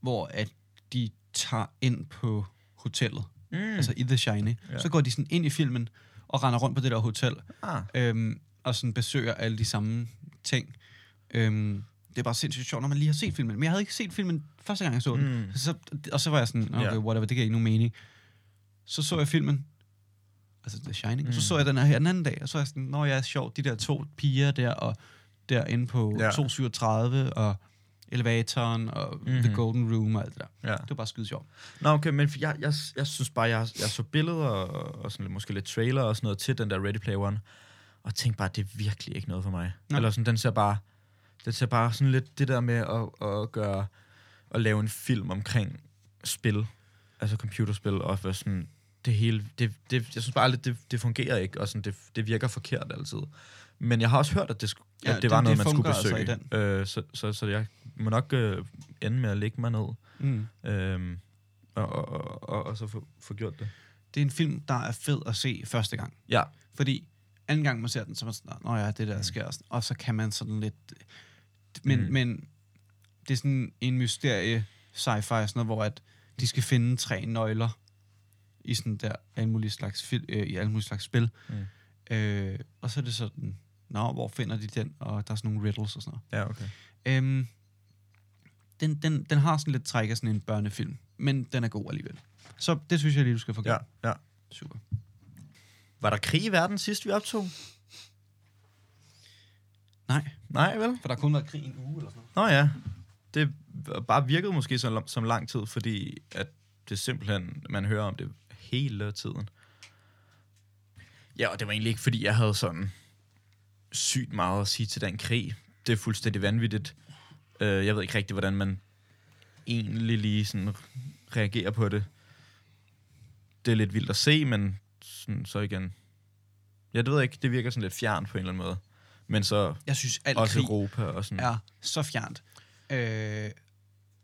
hvor at de tager ind på hotellet, Mm. altså i The Shining. Ja. Så går de sådan ind i filmen og render rundt på det der hotel, ah. øhm, og sådan besøger alle de samme ting. Øhm, det er bare sindssygt sjovt, når man lige har set filmen. Men jeg havde ikke set filmen første gang, jeg så den. Mm. Så, og så var jeg sådan, okay, whatever, det giver ikke nogen mening. Så så jeg filmen, altså The Shining, mm. og så så jeg den her, her den anden dag, og så er jeg sådan, nå ja, sjovt, de der to piger der, og derinde på Ja. ja. 237, og elevatoren, og mm-hmm. The. Golden Room, og alt det der. Ja. Det var bare skide sjovt. Nå, okay, men jeg, jeg, jeg synes bare, jeg, jeg så billeder og, og sådan lidt, måske lidt trailer og sådan noget til den der Ready Player One, og tænkte bare, det er virkelig ikke noget for mig. Nå. Eller sådan, den ser bare, den ser bare sådan lidt det der med at, at gøre, at lave en film omkring spil, altså computerspil, og være sådan, det hele, det, det, jeg synes bare aldrig, det, det fungerer ikke, og sådan, det, det virker forkert altid. Men jeg har også hørt, at det, Ja, at det var den noget, man skulle altså besøge. i Øh, så, så, så jeg må nok øh, ende med at lægge mig ned. Mm. Øhm, og, og, og, og, og så få, få gjort det. Det er en film, der er fed at se første gang. Ja. Fordi anden gang man ser den, så er man sådan, nå ja, det der sker også. Og så kan man sådan lidt... Men, Mm. mm. men det er sådan en mysterie sci-fi, sådan noget, hvor at de skal finde tre nøgler i sådan der alle mulige slags, fil, øh, i alle mulige slags spil. Mm. Øh, og så er det sådan, nå, hvor finder de den? Og der er sådan nogle riddles og sådan noget. Ja, okay. Øhm, den, den, den har sådan lidt træk af sådan en børnefilm, men den er god alligevel. Så det synes jeg lige, du skal få Ja, ja. Super. Var der krig i verden sidst, vi optog? Nej, Nej, vel? for der kun været krig i en uge eller sådan noget. Nå ja. Det bare virkede måske som, som lang tid, fordi at det simpelthen, man hører om det hele tiden. Ja, og det var egentlig ikke, fordi jeg havde sådan sygt meget at sige til den krig. Det er fuldstændig vanvittigt. Øh, jeg ved ikke rigtig, hvordan man egentlig lige sådan reagerer på det. Det er lidt vildt at se, men sådan, så igen... Ja, det ved jeg ikke. Det virker sådan lidt fjern på en eller anden måde. Men så Jeg synes, alt også krig Europa og sådan... er så fjernt. Øh,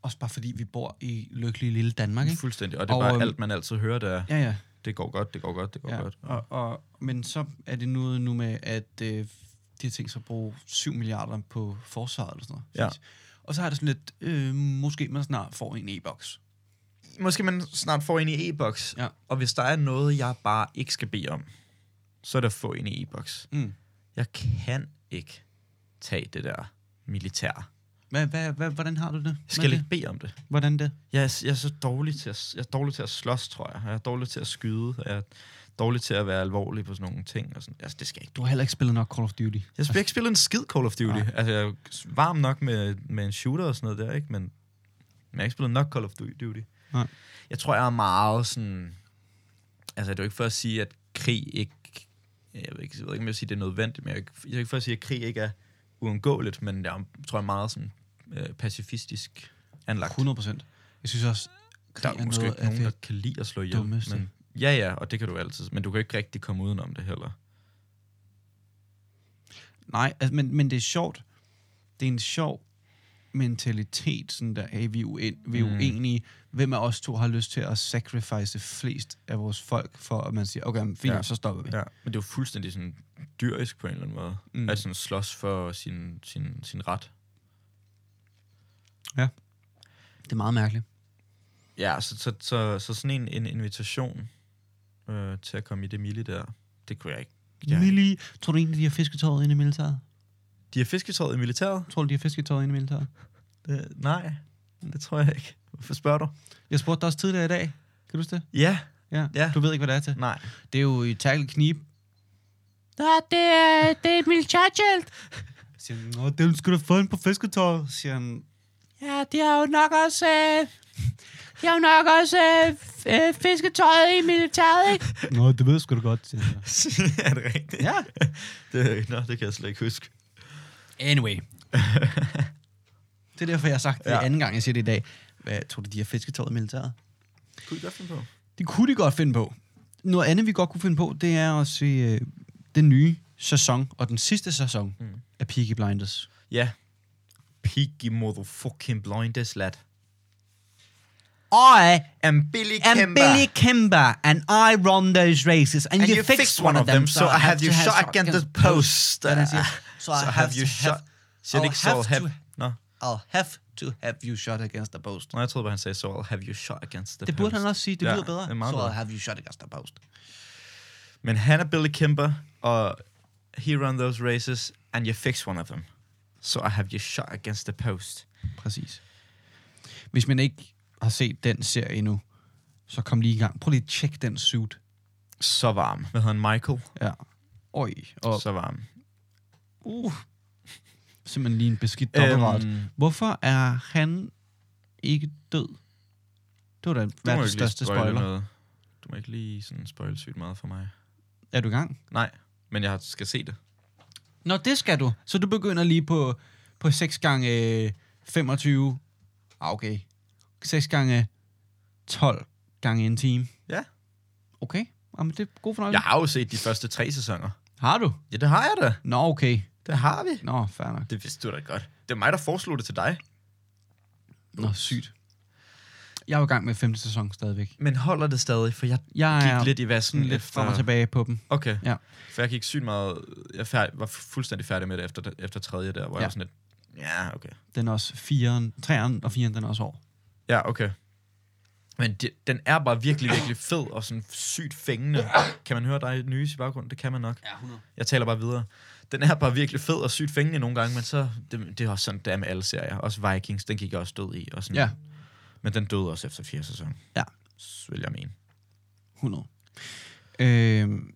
også bare fordi vi bor i lykkelige lille Danmark, ikke? Fuldstændig. Og det er Og, bare øhm, alt, man altid hører, der er, Ja, ja. det går godt, det går godt, det går ja. godt. Og, og, men så er det noget nu med, at øh, de har tænkt sig at bruge 7 milliarder på forsvaret eller sådan noget. Ja. Og så er det sådan lidt, øh, måske man snart får en e-boks. Måske man snart får en i e-boks. Ja. Og hvis der er noget, jeg bare ikke skal bede om, så er det at få en i e-boks. Mm. Jeg kan ikke tage det der militær. Hvad, hvad, hvad, hvordan har du det? Jeg skal ikke bede om det. Hvordan det? Jeg er, jeg er så dårlig til at, jeg er dårlig til at slås, tror jeg. Jeg er dårlig til at skyde. Jeg er dårlig til at være alvorlig på sådan nogle ting. Og sådan. Altså, det skal jeg ikke. Du har heller ikke spillet nok Call of Duty. Jeg skal ikke spille en skid Call of Duty. Nej. Altså, jeg er varm nok med, med en shooter og sådan noget der, ikke? Men, men jeg har ikke spillet nok Call of Duty. Nej. Jeg tror, jeg er meget sådan... Altså, det er jo ikke for at sige, at krig ikke... Jeg ved ikke, jeg ved ikke om jeg vil sige, at det er nødvendigt, men jeg er ikke, jeg er ikke for at sige, at krig ikke er uundgåeligt, men jeg tror, jeg er meget sådan øh, pacifistisk anlagt. 100 procent. Jeg synes også, Der krig er måske ikke nogen, der kan lide at slå ihjel. dummeste. Men, ja, ja, og det kan du altid. Men du kan ikke rigtig komme udenom det heller. Nej, altså, men, men det er sjovt. det er en sjov mentalitet, sådan der, hey, vi er, uen, vi er Mm. uenige. Hvem af os to har lyst til at sacrifice flest af vores folk, for at man siger, okay, men fint, Ja. så stopper vi. Ja. Men det er jo fuldstændig sådan dyrisk på en eller anden måde. Mm. At sådan slås for sin, sin, sin ret. Det er meget mærkeligt. Ja, så, så, så, så sådan en, en invitation øh, til at komme i det milli der, det kunne jeg ikke. Ja. Millie, tror du egentlig, de har fisketøjet inde i militæret? De har fisketøjet i militæret? Tror du, de har fisketøjet inde i militæret? Det, nej, det tror jeg ikke. Hvorfor spørger du? Jeg spurgte dig også tidligere i dag. Kan du huske det? Ja, Ja. Ja. Du ved ikke, hvad det er til? nej. Det er jo i tackle knib. Ja, det er, det er et militærtjelt. Siger han, Nå, det skulle du få ind på fisketøjet. Siger han, ja, de har jo nok også... Øh, de har jo nok også øh, øh, fisketøjet i militæret, ikke? Nå, det ved sgu da godt, er det rigtigt? Ja. Det, er- nå, det kan jeg slet ikke huske. Anyway. det er derfor, jeg har sagt det Ja. anden gang, jeg siger det i dag. Hvad tror du, de har fisketøjet i militæret? Kunne I godt finde på? Det kunne de godt finde på. Noget andet, vi godt kunne finde på, det er at se øh, den nye sæson, og den sidste sæson mm. af Peaky Blinders. Ja. Peaky motherfucking blinders, lad. I am Billy am Kemper. Billy Kimber, and I run those races, and, And you, you fixed one of them, so I have you shot against the post. Det, siger? So I have you shot... Det I'll so have I'll have... to- Nå, I'll have to have you shot against the post. Nå, jeg troede bare, han sagde, so I'll have you shot against the Det burde post. han også sige, det Ja, lyder bedre. det so bedre. I'll have you shot against the post. Men han er Billy Kimber, og he run those races, and you fix one of them. So I have you shot against the post. Præcis. Hvis man ikke har set den serie endnu, så kom lige i gang. Prøv lige at tjekke den suit. Så varm. Hvad hedder han? Michael? Ja. Oj. Og, Så varm. uh, simpelthen lige en beskidt dobbeltret. Øhm, Hvorfor er han ikke død? Det var da verdens største spoile spoiler. Noget. Du må ikke lige sådan spoil sygt meget for mig. Er du i gang? Nej, men jeg skal se det. Nå, det skal du. Så du begynder lige på, på 6 gange øh, 25. Ah, okay. 6 gange 12 gange en time. Ja. Okay. Jamen, det er god fornøjelse. Jeg har jo set de første tre sæsoner. Har du? Ja, det har jeg da. Nå, okay. Det har vi. Nå, fair nok. Det vidste du da godt. Det er mig, der foreslog det til dig. Nå, sygt. Jeg er jo i gang med femte sæson stadigvæk. Men holder det stadig, for jeg Jeg gik er lidt i vasken lidt efter... frem og tilbage på dem. Okay. Ja. For jeg gik sygt meget... Jeg færdig, var fuldstændig færdig med det efter, efter tredje der, hvor ja. jeg var sådan lidt... Ja, okay. Den er også 4'eren, 3'eren og 4'eren, den er også over. Ja, okay. Men det, den er bare virkelig, virkelig fed og sådan sygt fængende. Kan man høre dig nys i baggrunden? Det kan man nok. Ja, 100. Jeg taler bare videre. Den er bare virkelig fed og sygt fængende nogle gange, men så... Det, det er også sådan, det er med alle serier. Også Vikings, den gik jeg også død i. Og sådan, Ja. Men den døde også efter fire sæson. Ja. Så vil jeg mene. 100. Øhm,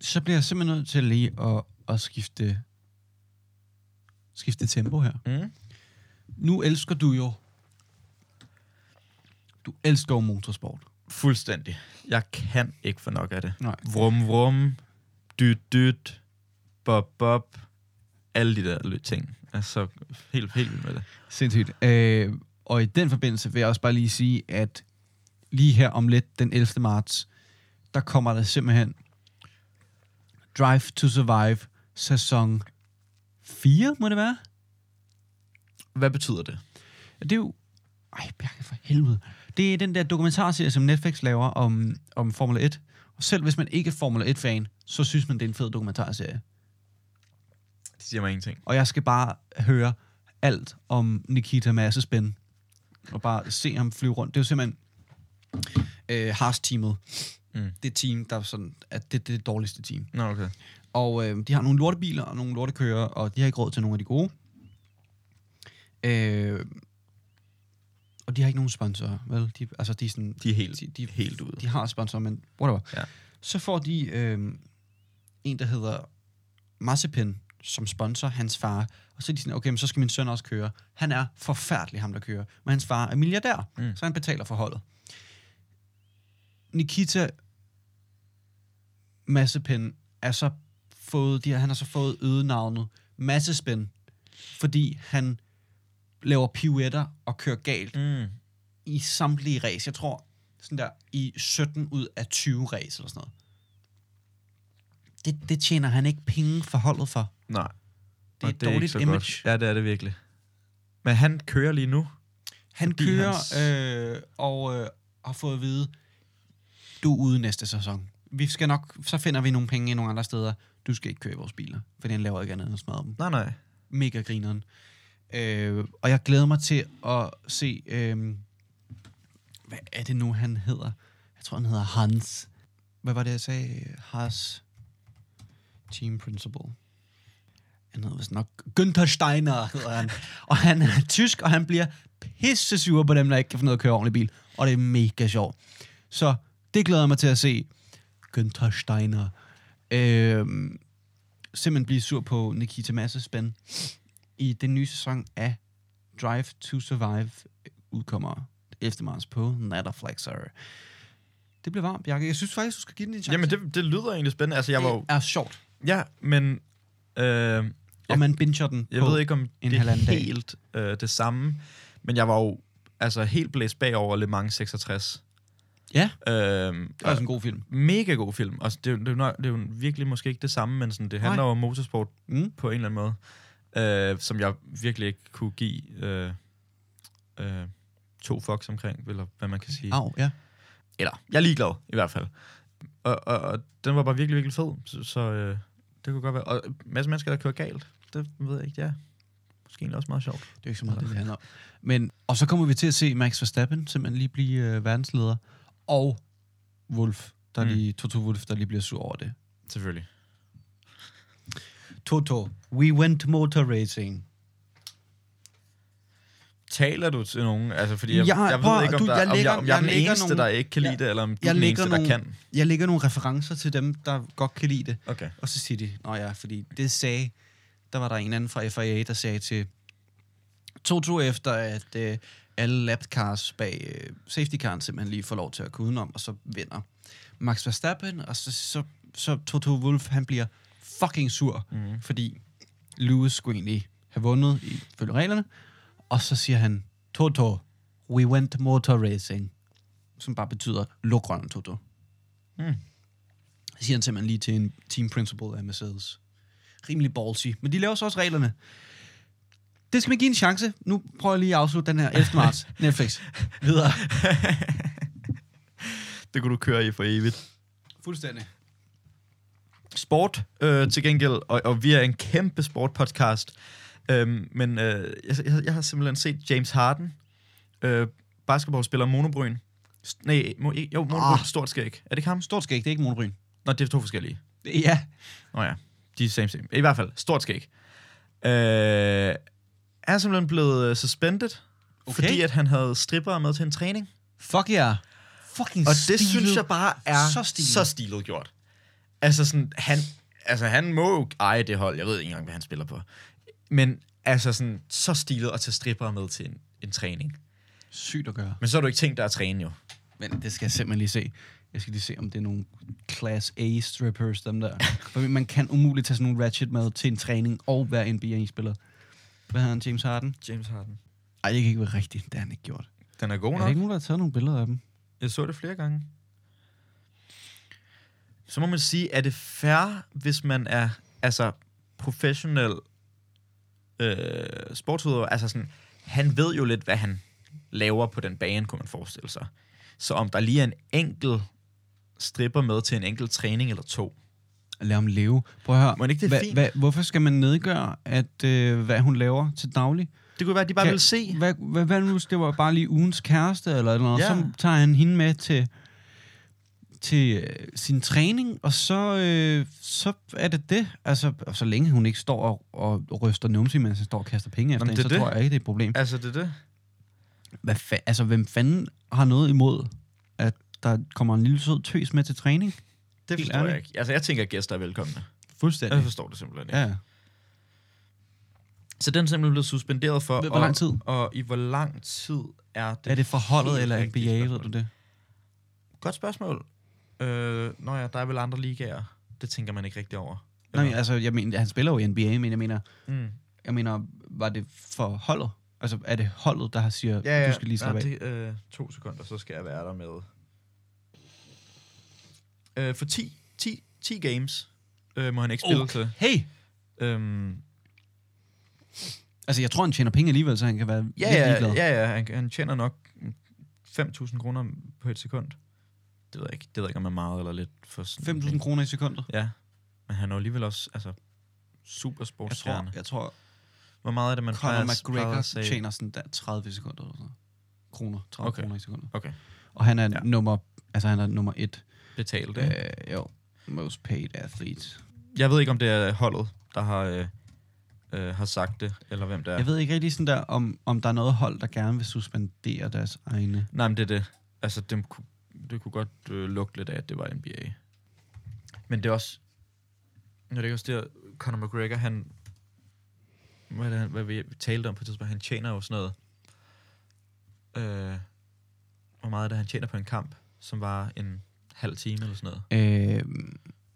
så bliver jeg simpelthen nødt til lige at, at skifte, skifte tempo her. Mm. Nu elsker du jo... Du elsker jo motorsport. Fuldstændig. Jeg kan ikke få nok af det. Nej. Vrum, vrum, dyt, dyt, bob, bob, alle de der ting. Altså, helt, helt med det. Sindssygt. Øh, og i den forbindelse vil jeg også bare lige sige, at lige her om lidt, den 11. marts, der kommer der simpelthen Drive to Survive sæson 4, må det være? Hvad betyder det? Det er jo... Ej, Bjarke, for helvede. Det er den der dokumentarserie, som Netflix laver om, om Formel 1. Og selv hvis man ikke er Formel 1-fan, så synes man, det er en fed dokumentarserie. Det siger mig ingenting. Og jeg skal bare høre alt om Nikita Massespin. Og bare se ham flyve rundt. Det er jo simpelthen øh, Haas-teamet. Mm. Det team, der er sådan, at det, det er det dårligste team. Nå, okay. Og øh, de har nogle lortebiler og nogle lortekører, og de har ikke råd til nogle af de gode. Øh, og de har ikke nogen sponsorer, vel? De, altså, de er sådan... De er helt, de, de, helt ude. de har sponsorer, men whatever. Ja. Så får de øh, en, der hedder Mazepin, som sponsor hans far. Og så er de sådan, okay, men så skal min søn også køre. Han er forfærdelig, ham der kører. Men hans far er milliardær, Mm. så han betaler for holdet. Nikita Mazepin er så fået, de, han har så fået ødenavnet Massespin, fordi han laver pirouetter og kører galt Mm. i samtlige race. Jeg tror, sådan der, i 17 ud af 20 race eller sådan noget. Det, det tjener han ikke penge for holdet for. Nej. Det er og et dårligt ikke så image. Godt. Ja, det er det virkelig. Men han kører lige nu. Han kører hans- øh, og øh, har fået at vide, du er ude næste sæson. Vi skal nok, så finder vi nogle penge i nogle andre steder. Du skal ikke køre i vores biler, for han laver ikke andet end at smadre dem. Nej, nej. Mega grineren. Øh, og jeg glæder mig til at se, øh, hvad er det nu, han hedder? Jeg tror, han hedder Hans. Hvad var det, jeg sagde? Hans Team Principal. Han hedder vist nok Günther Steiner, hedder han. og han er tysk, og han bliver pisse sur på dem, der ikke kan få noget at køre ordentlig bil. Og det er mega sjovt. Så det glæder jeg mig til at se. Günther Steiner. Øh, simpelthen blive sur på Nikita Massespin i den nye sæson af Drive to Survive udkommer 11. marts på Netflix. Det bliver varmt, Bjarke. Jeg synes faktisk, du skal give den en chance. Jamen, det, det lyder egentlig spændende. Altså, jeg var jo... det er sjovt. Ja, men... Øh, Og man binger den jeg på ved ikke, om en det er helt øh, det samme, men jeg var jo altså helt blæst bagover Le Mans 66. Ja, Øh, det er også en god film. mega god film. Og det, er jo- det, er det er jo virkelig måske ikke det samme, men sådan, det handler jo om motorsport Mm. på en eller anden måde, øh, som jeg virkelig ikke kunne give øh, øh, to fucks omkring, eller hvad man kan sige. Au, ja. Eller, jeg er ligeglad, i hvert fald. Og, og, og den var bare virkelig, virkelig fed, så, så øh, det kunne godt være. Og en masse mennesker, der kører galt, det ved jeg ikke, er måske egentlig også meget sjovt. Det er ikke så meget, det, det handler om. Men, og så kommer vi til at se Max Verstappen simpelthen lige blive øh, verdensleder. Og Wolf, der mm. lige, Toto Wolf, der lige bliver sur over det. Selvfølgelig. Toto, we went motor racing. Taler du til nogen? Altså, fordi jeg, Jeg- jeg, prøv ved ikke, om, du, der, jeg om, lægger- jeg, om jeg er jeg den eneste, nogle- der ikke kan lide jeg- det, eller om du jeg er den eneste, der nogle- kan. Jeg lægger nogle referencer til dem, der godt kan lide det. Okay. Og så siger de, nå ja, fordi det sagde, der var der en anden fra FIA, der sagde til Toto efter, at øh, alle lap cars bag øh, safety caren simpelthen lige får lov til at gå udenom, og så vinder Max Verstappen, og så, så, så Toto Wolf, han bliver fucking sur, Mm. fordi Lewis skulle egentlig have vundet i følge reglerne, og så siger han, Toto, we went motor racing, som bare betyder, luk røven, Toto. Mm. Det siger han simpelthen lige til en team principal af Mercedes. Rimelig ballsy. Men de laver så også reglerne. Det skal man give en chance. Nu prøver jeg lige at afslutte den her 11. marts. Netflix. Videre. Det kunne du køre i for evigt. Fuldstændig. Sport øh, til gengæld, og, og vi er en kæmpe sportpodcast. Øhm, men øh, jeg, jeg, jeg har simpelthen set James Harden, øh, basketballspiller Monobryn. St- nej, mo, jo, Monobryn, oh. stort skæg. Er det ikke ham? Stort skæg, det er ikke monobryn. Nå, det er to forskellige. Ja. Nå ja, de er same same. I hvert fald, stort skæg. Øh, er simpelthen blevet øh, suspended, Okay. fordi at han havde strippere med til en træning. Fuck ja. Yeah. Fucking Og det stilet. synes jeg bare er Så stilet, så stilet gjort. Altså sådan, han, altså han må jo eje det hold. Jeg ved ikke engang, hvad han spiller på. Men altså sådan, så stilet at tage strippere med til en, en træning. Sygt at gøre. Men så har du ikke tænkt dig at træne jo. Men det skal jeg simpelthen lige se. Jeg skal lige se, om det er nogle Class A strippers, dem der. For man kan umuligt tage sådan nogle ratchet med til en træning og være NBA-spiller. Hvad hedder han, James Harden? James Harden. Ej, det kan ikke være rigtigt. Det har han ikke gjort. Den er god Er der nok. ikke nogen, der har taget nogle billeder af dem? Jeg så det flere gange. Så må man sige, er det fair, hvis man er altså professionel øh, sportsudøver? Altså sådan, han ved jo lidt, hvad han laver på den bane, kunne man forestille sig. Så om der lige er en enkelt stripper med til en enkelt træning eller to. Lad ham leve. Prøv at høre. Må ikke det Hva, fint? hva, hvorfor skal man nedgøre, at, øh, hvad hun laver til daglig? Det kunne være, at de bare Kan- ville se. Hvad, hvad, hvad nu, hvis det var bare lige ugens kæreste, eller noget, ja. så tager han hende med til, til øh, sin træning, og så, øh, så er det det. Altså, og så længe hun ikke står og, og ryster numse, mens han står og kaster penge efter Jamen, hende, det så er tror det. jeg ikke, det er et problem. Altså, det er det. Hvad fa- altså, hvem fanden har noget imod, at der kommer en lille sød tøs med til træning? Det forstår jeg ikke. Altså, jeg tænker, at gæster er velkomne. Fuldstændig. Jeg forstår det simpelthen ikke. Ja. Så den er simpelthen blevet suspenderet for... Hvor lang tid? Og, og i hvor lang tid er det? Er det forholdet eller ved spørgsmål. du det? Godt spørgsmål. Øh, nå ja, der er vel andre ligaer. Det tænker man ikke rigtig over. Nej, Eller? altså, jeg mener, han spiller jo i NBA, men jeg mener, Mm. jeg mener, var det for holdet? Altså, er det holdet, der har siger, Ja, ja. du skal lige slappe ja, det, øh, to sekunder, så skal jeg være der med. Øh, for 10, 10, 10 games øh, må han ikke spille Okay. til. Hey! Øhm, Altså, jeg tror, han tjener penge alligevel, så han kan være Ja, lidt ja, ligeglad. ja, ja han, han tjener nok 5.000 kroner på et sekund. Det ved jeg ikke. Det ved jeg ikke, om er meget eller lidt. For sådan 5.000 kroner i sekundet. Ja, men han er jo alligevel også altså, super Jeg sportsstjerne. tror, jeg tror Hvor meget er det, man Conor plejer, plejer McGregor at sige? tjener sådan der 30 sekunder eller sådan. Kroner. 30 Okay. kroner i sekundet. Okay, Og han er Ja. nummer, altså han er nummer et. betalt det. Øh, jo, most paid athlete. Jeg ved ikke, om det er holdet, der har, øh, øh, har sagt det, eller hvem det er. Jeg ved ikke rigtig sådan der, om, om der er noget hold, der gerne vil suspendere deres egne. Nej, men det er det. Altså, kunne- det kunne godt øh, lugte lidt af, at det var NBA. Men det er også... Når det er også der, Conor McGregor, han... Hvad, det, hvad vi talte om på et tidspunkt? Han tjener jo sådan noget... Øh, hvor meget er det, han tjener på en kamp, som var en halv time eller sådan noget? Øh,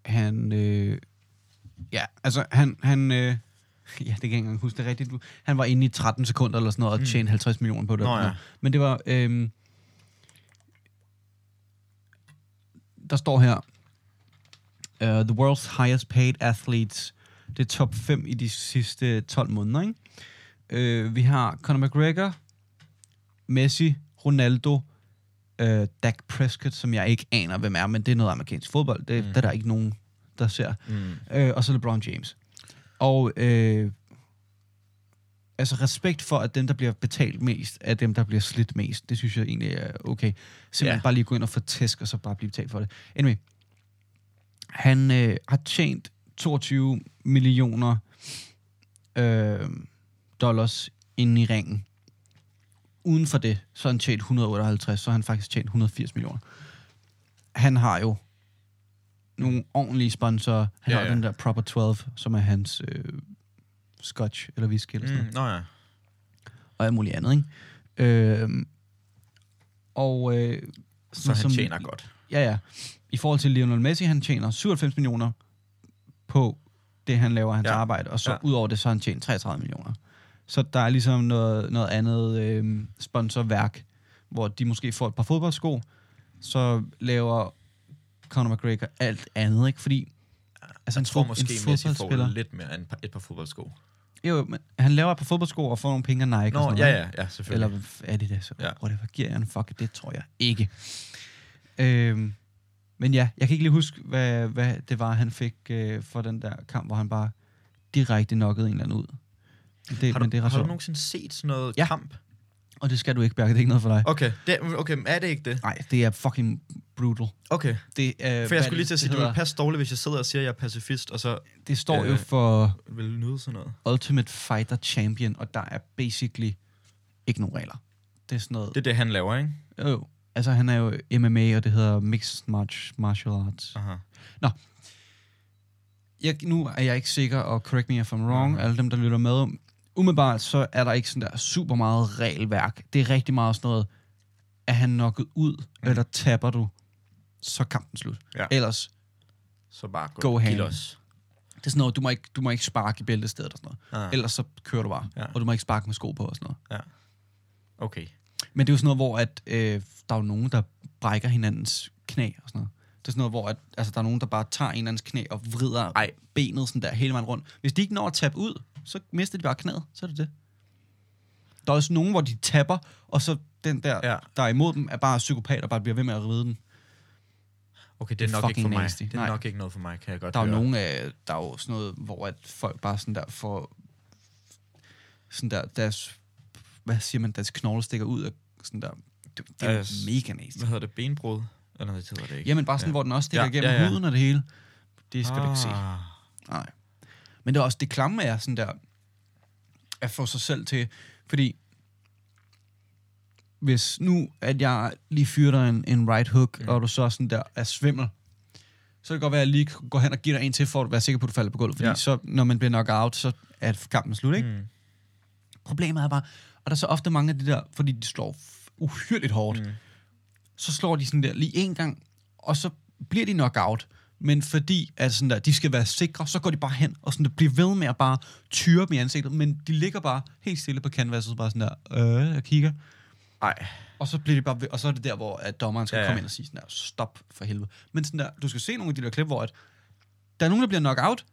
han, øh, ja, altså han, han, øh, ja, det kan jeg ikke engang huske det rigtigt. Han var inde i 13 sekunder eller sådan noget, og Mm. tjente 50 millioner på det. Nå ja. Men det var, øh, der står her, uh, the world's highest paid athletes, det er top 5 i de sidste 12 måneder, ikke? Øh, vi har Conor McGregor, Messi, Ronaldo, øh, Dak Prescott, som jeg ikke aner, hvem er, men det er noget amerikansk fodbold. Det, Mm. der er der ikke nogen, der ser. Mm. Øh, og så LeBron James. Og øh, altså respekt for, at dem, der bliver betalt mest, er dem, der bliver slidt mest. Det synes jeg egentlig er okay. Simpelthen Ja. bare lige gå ind og få tæsk, og så bare blive betalt for det. Anyway. Han øh, har tjent 22 millioner øh, dollars inde i ringen. Uden for det, så har han tjent 158, så har han faktisk tjent 180 millioner. Han har jo nogle ordentlige sponsorer. Han ja, har ja. den der Proper 12, som er hans øh, scotch eller whisky eller sådan Mm. noget. Nå ja. Og alt muligt andet, ikke? Øh, og... Øh, Så han tjener godt. Ja, ja. I forhold til Lionel Messi, han tjener 97 millioner på det, han laver hans Ja. arbejde, og så Ja. ud over det, så har han tjent 33 millioner. Så der er ligesom noget, noget andet øh, sponsorværk, hvor de måske får et par fodboldsko, så laver Conor McGregor alt andet, ikke? Fordi altså, Jeg en, tror måske, en Messi får lidt mere end et par fodboldsko. Jo, men han laver par fodboldsko og får nogle penge af Nike og Nå, sådan ja, noget. ja, ja, selvfølgelig. Eller er det det? Så Ja. whatever, giver jeg en fuck, det tror jeg ikke. Øhm, men ja, jeg kan ikke lige huske, hvad, hvad det var, han fik øh, for den der kamp, hvor han bare direkte knockede en eller anden ud. Det, har du, men det er har du nogensinde set sådan noget Ja. kamp? Og det skal du ikke, Bjarke, det er ikke noget for dig. Okay, det, okay, men er det ikke det? Nej, det er fucking brutal. Okay, Det, øh, for jeg skulle lige til at sige, det, det hedder? vil passe dårligt, hvis jeg sidder og siger, at jeg er pacifist, og så det står jo øh, for vil nyde sådan noget. Ultimate Fighter Champion, og der er basically ikke nogen regler. Det er sådan noget... Det er det, han laver, ikke? Jo, altså han er jo MMA, og det hedder Mixed March, Martial Arts. Aha. jeg, nu er jeg ikke sikker, og correct me if I'm wrong, Mhm. alle dem, der lytter med. Umiddelbart, så er der ikke sådan der super meget regelværk. Det er rigtig meget sådan noget, er han nokket ud, Mm. eller tapper du, så er kampen slut. Ja. Ellers, Så bare gå, Go kill os. det er sådan noget, du må ikke, du må ikke sparke i bæltestedet og sådan noget. Ah, Ellers så kører du bare, Ja. ja. og du må ikke sparke med sko på og sådan noget. okay. Men det er jo sådan noget, hvor at, øh, der er jo nogen, der brækker hinandens knæ og sådan noget. Det er sådan noget, hvor at, altså, der er nogen, der bare tager en andens knæ og vrider Ej. benet sådan der hele vejen rundt. Hvis de ikke når at tabe ud, så mister de bare knæet. Så er det det. Der er også nogen, hvor de tapper, og så den der, Ja. der er imod dem, er bare psykopat og bare bliver ved med at ride den. Okay, det er Det er nok ikke for mig. nasty. Det er Nej. nok ikke noget for mig, kan jeg godt Der er jo nogen af, der er jo sådan noget, hvor at folk bare sådan der får, sådan der, deres, hvad siger man, deres knogle stikker ud af sådan der, det, det er Altså, mega nasty. Hvad hedder det? Benbrud? Eller det hedder det ikke. Jamen bare sådan, Ja. hvor den også stikker Ja, igennem ja, ja, ja. ja. huden og det hele. Det skal ah. du ikke se. Ah. Nej. Men det er også det klamme er sådan der, at få sig selv til, fordi hvis nu, at jeg lige fyrer dig en, en right hook, Mm. og du så sådan der er svimmel, så kan det godt være, at jeg lige går hen og giver dig en til, for at være sikker på, at du falder på gulvet. Fordi Ja. så, når man bliver knocked out, så er kampen slut, ikke? Mm. Problemet er bare, og der er så ofte mange af de der, fordi de slår uhyrligt hårdt, Mm. mm. så slår de sådan der lige en gang, og så bliver de knock out. Men fordi at sådan der, de skal være sikre, så går de bare hen og sådan der, bliver ved med at bare tyre dem i ansigtet. Men de ligger bare helt stille på canvaset, bare sådan der, øh, og kigger. Ej. Og så bliver de bare ved, og så er det der, hvor at dommeren skal Ja, komme ind og sige sådan der, stop for helvede. Men sådan der, du skal se nogle af de der klip, hvor at, der er nogen, der bliver knock out,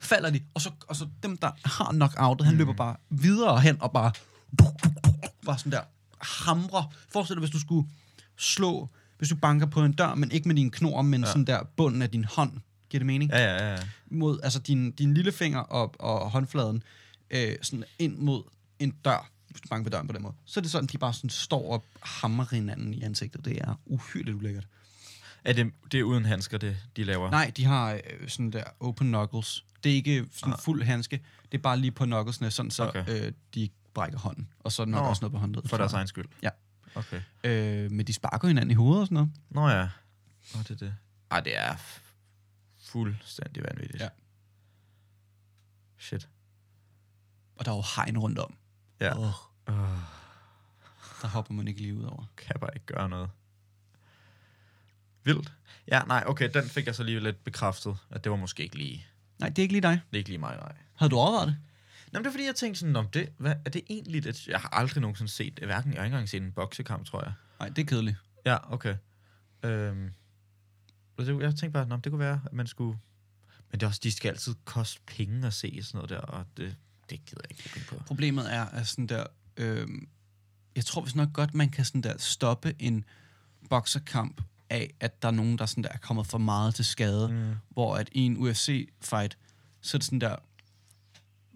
falder de, og så, og så dem, der har knockoutet, han løber bare videre hen og bare, bare sådan der, hamrer. Forestil dig, hvis du skulle slå, hvis du banker på en dør, men ikke med din knor, men ja. sådan der bunden af din hånd. Giver det mening? Ja, ja, ja. Mod, altså din, din lillefinger og, og håndfladen, øh, sådan ind mod en dør, hvis du banker på døren på den måde. Så er det sådan, de bare sådan står og hamrer hinanden i ansigtet. Det er uhyrligt ulækkert. Er det, det er uden handsker, det, de laver? Nej, de har øh, sådan der open knuckles. Det er ikke sådan Ah. fuld handske. Det er bare lige på knucklesene, sådan så Okay. øh, de brækker hånden. Og så er nok Nå, også noget på håndledet. For deres egen skyld? Ja. Okay. Øh, men de sparker hinanden i hovedet og sådan noget. Nå ja. Nå, det er det. Ej, det er fuldstændig vanvittigt. Ja. Shit. Og der er jo hegn rundt om. Ja. Oh, Uh, der hopper man ikke lige ud over. kan bare ikke gøre noget. Vildt. Ja, nej, okay, den fik jeg så lige lidt bekræftet, at det var måske ikke lige, Nej, det er ikke lige dig. det er ikke lige mig, nej. Havde du overvejet det? Nå, men det er fordi, jeg tænkte sådan, om det, hvad, er det egentlig det? Jeg har aldrig nogensinde set, hverken, jeg har ikke engang set en boksekamp, tror jeg. Nej, det er kedeligt. Ja, okay. Øhm, det, jeg tænkte bare, at det kunne være, at man skulle... Men det er også, de skal altid koste penge at se sådan noget der, og det, det gider jeg ikke på. Problemet er, at sådan der... Øh, jeg tror vist nok godt, man kan sådan der stoppe en bokserkamp af, at der er nogen, der sådan der er kommet for meget til skade. Mm. Hvor at i en UFC-fight, så er det sådan der,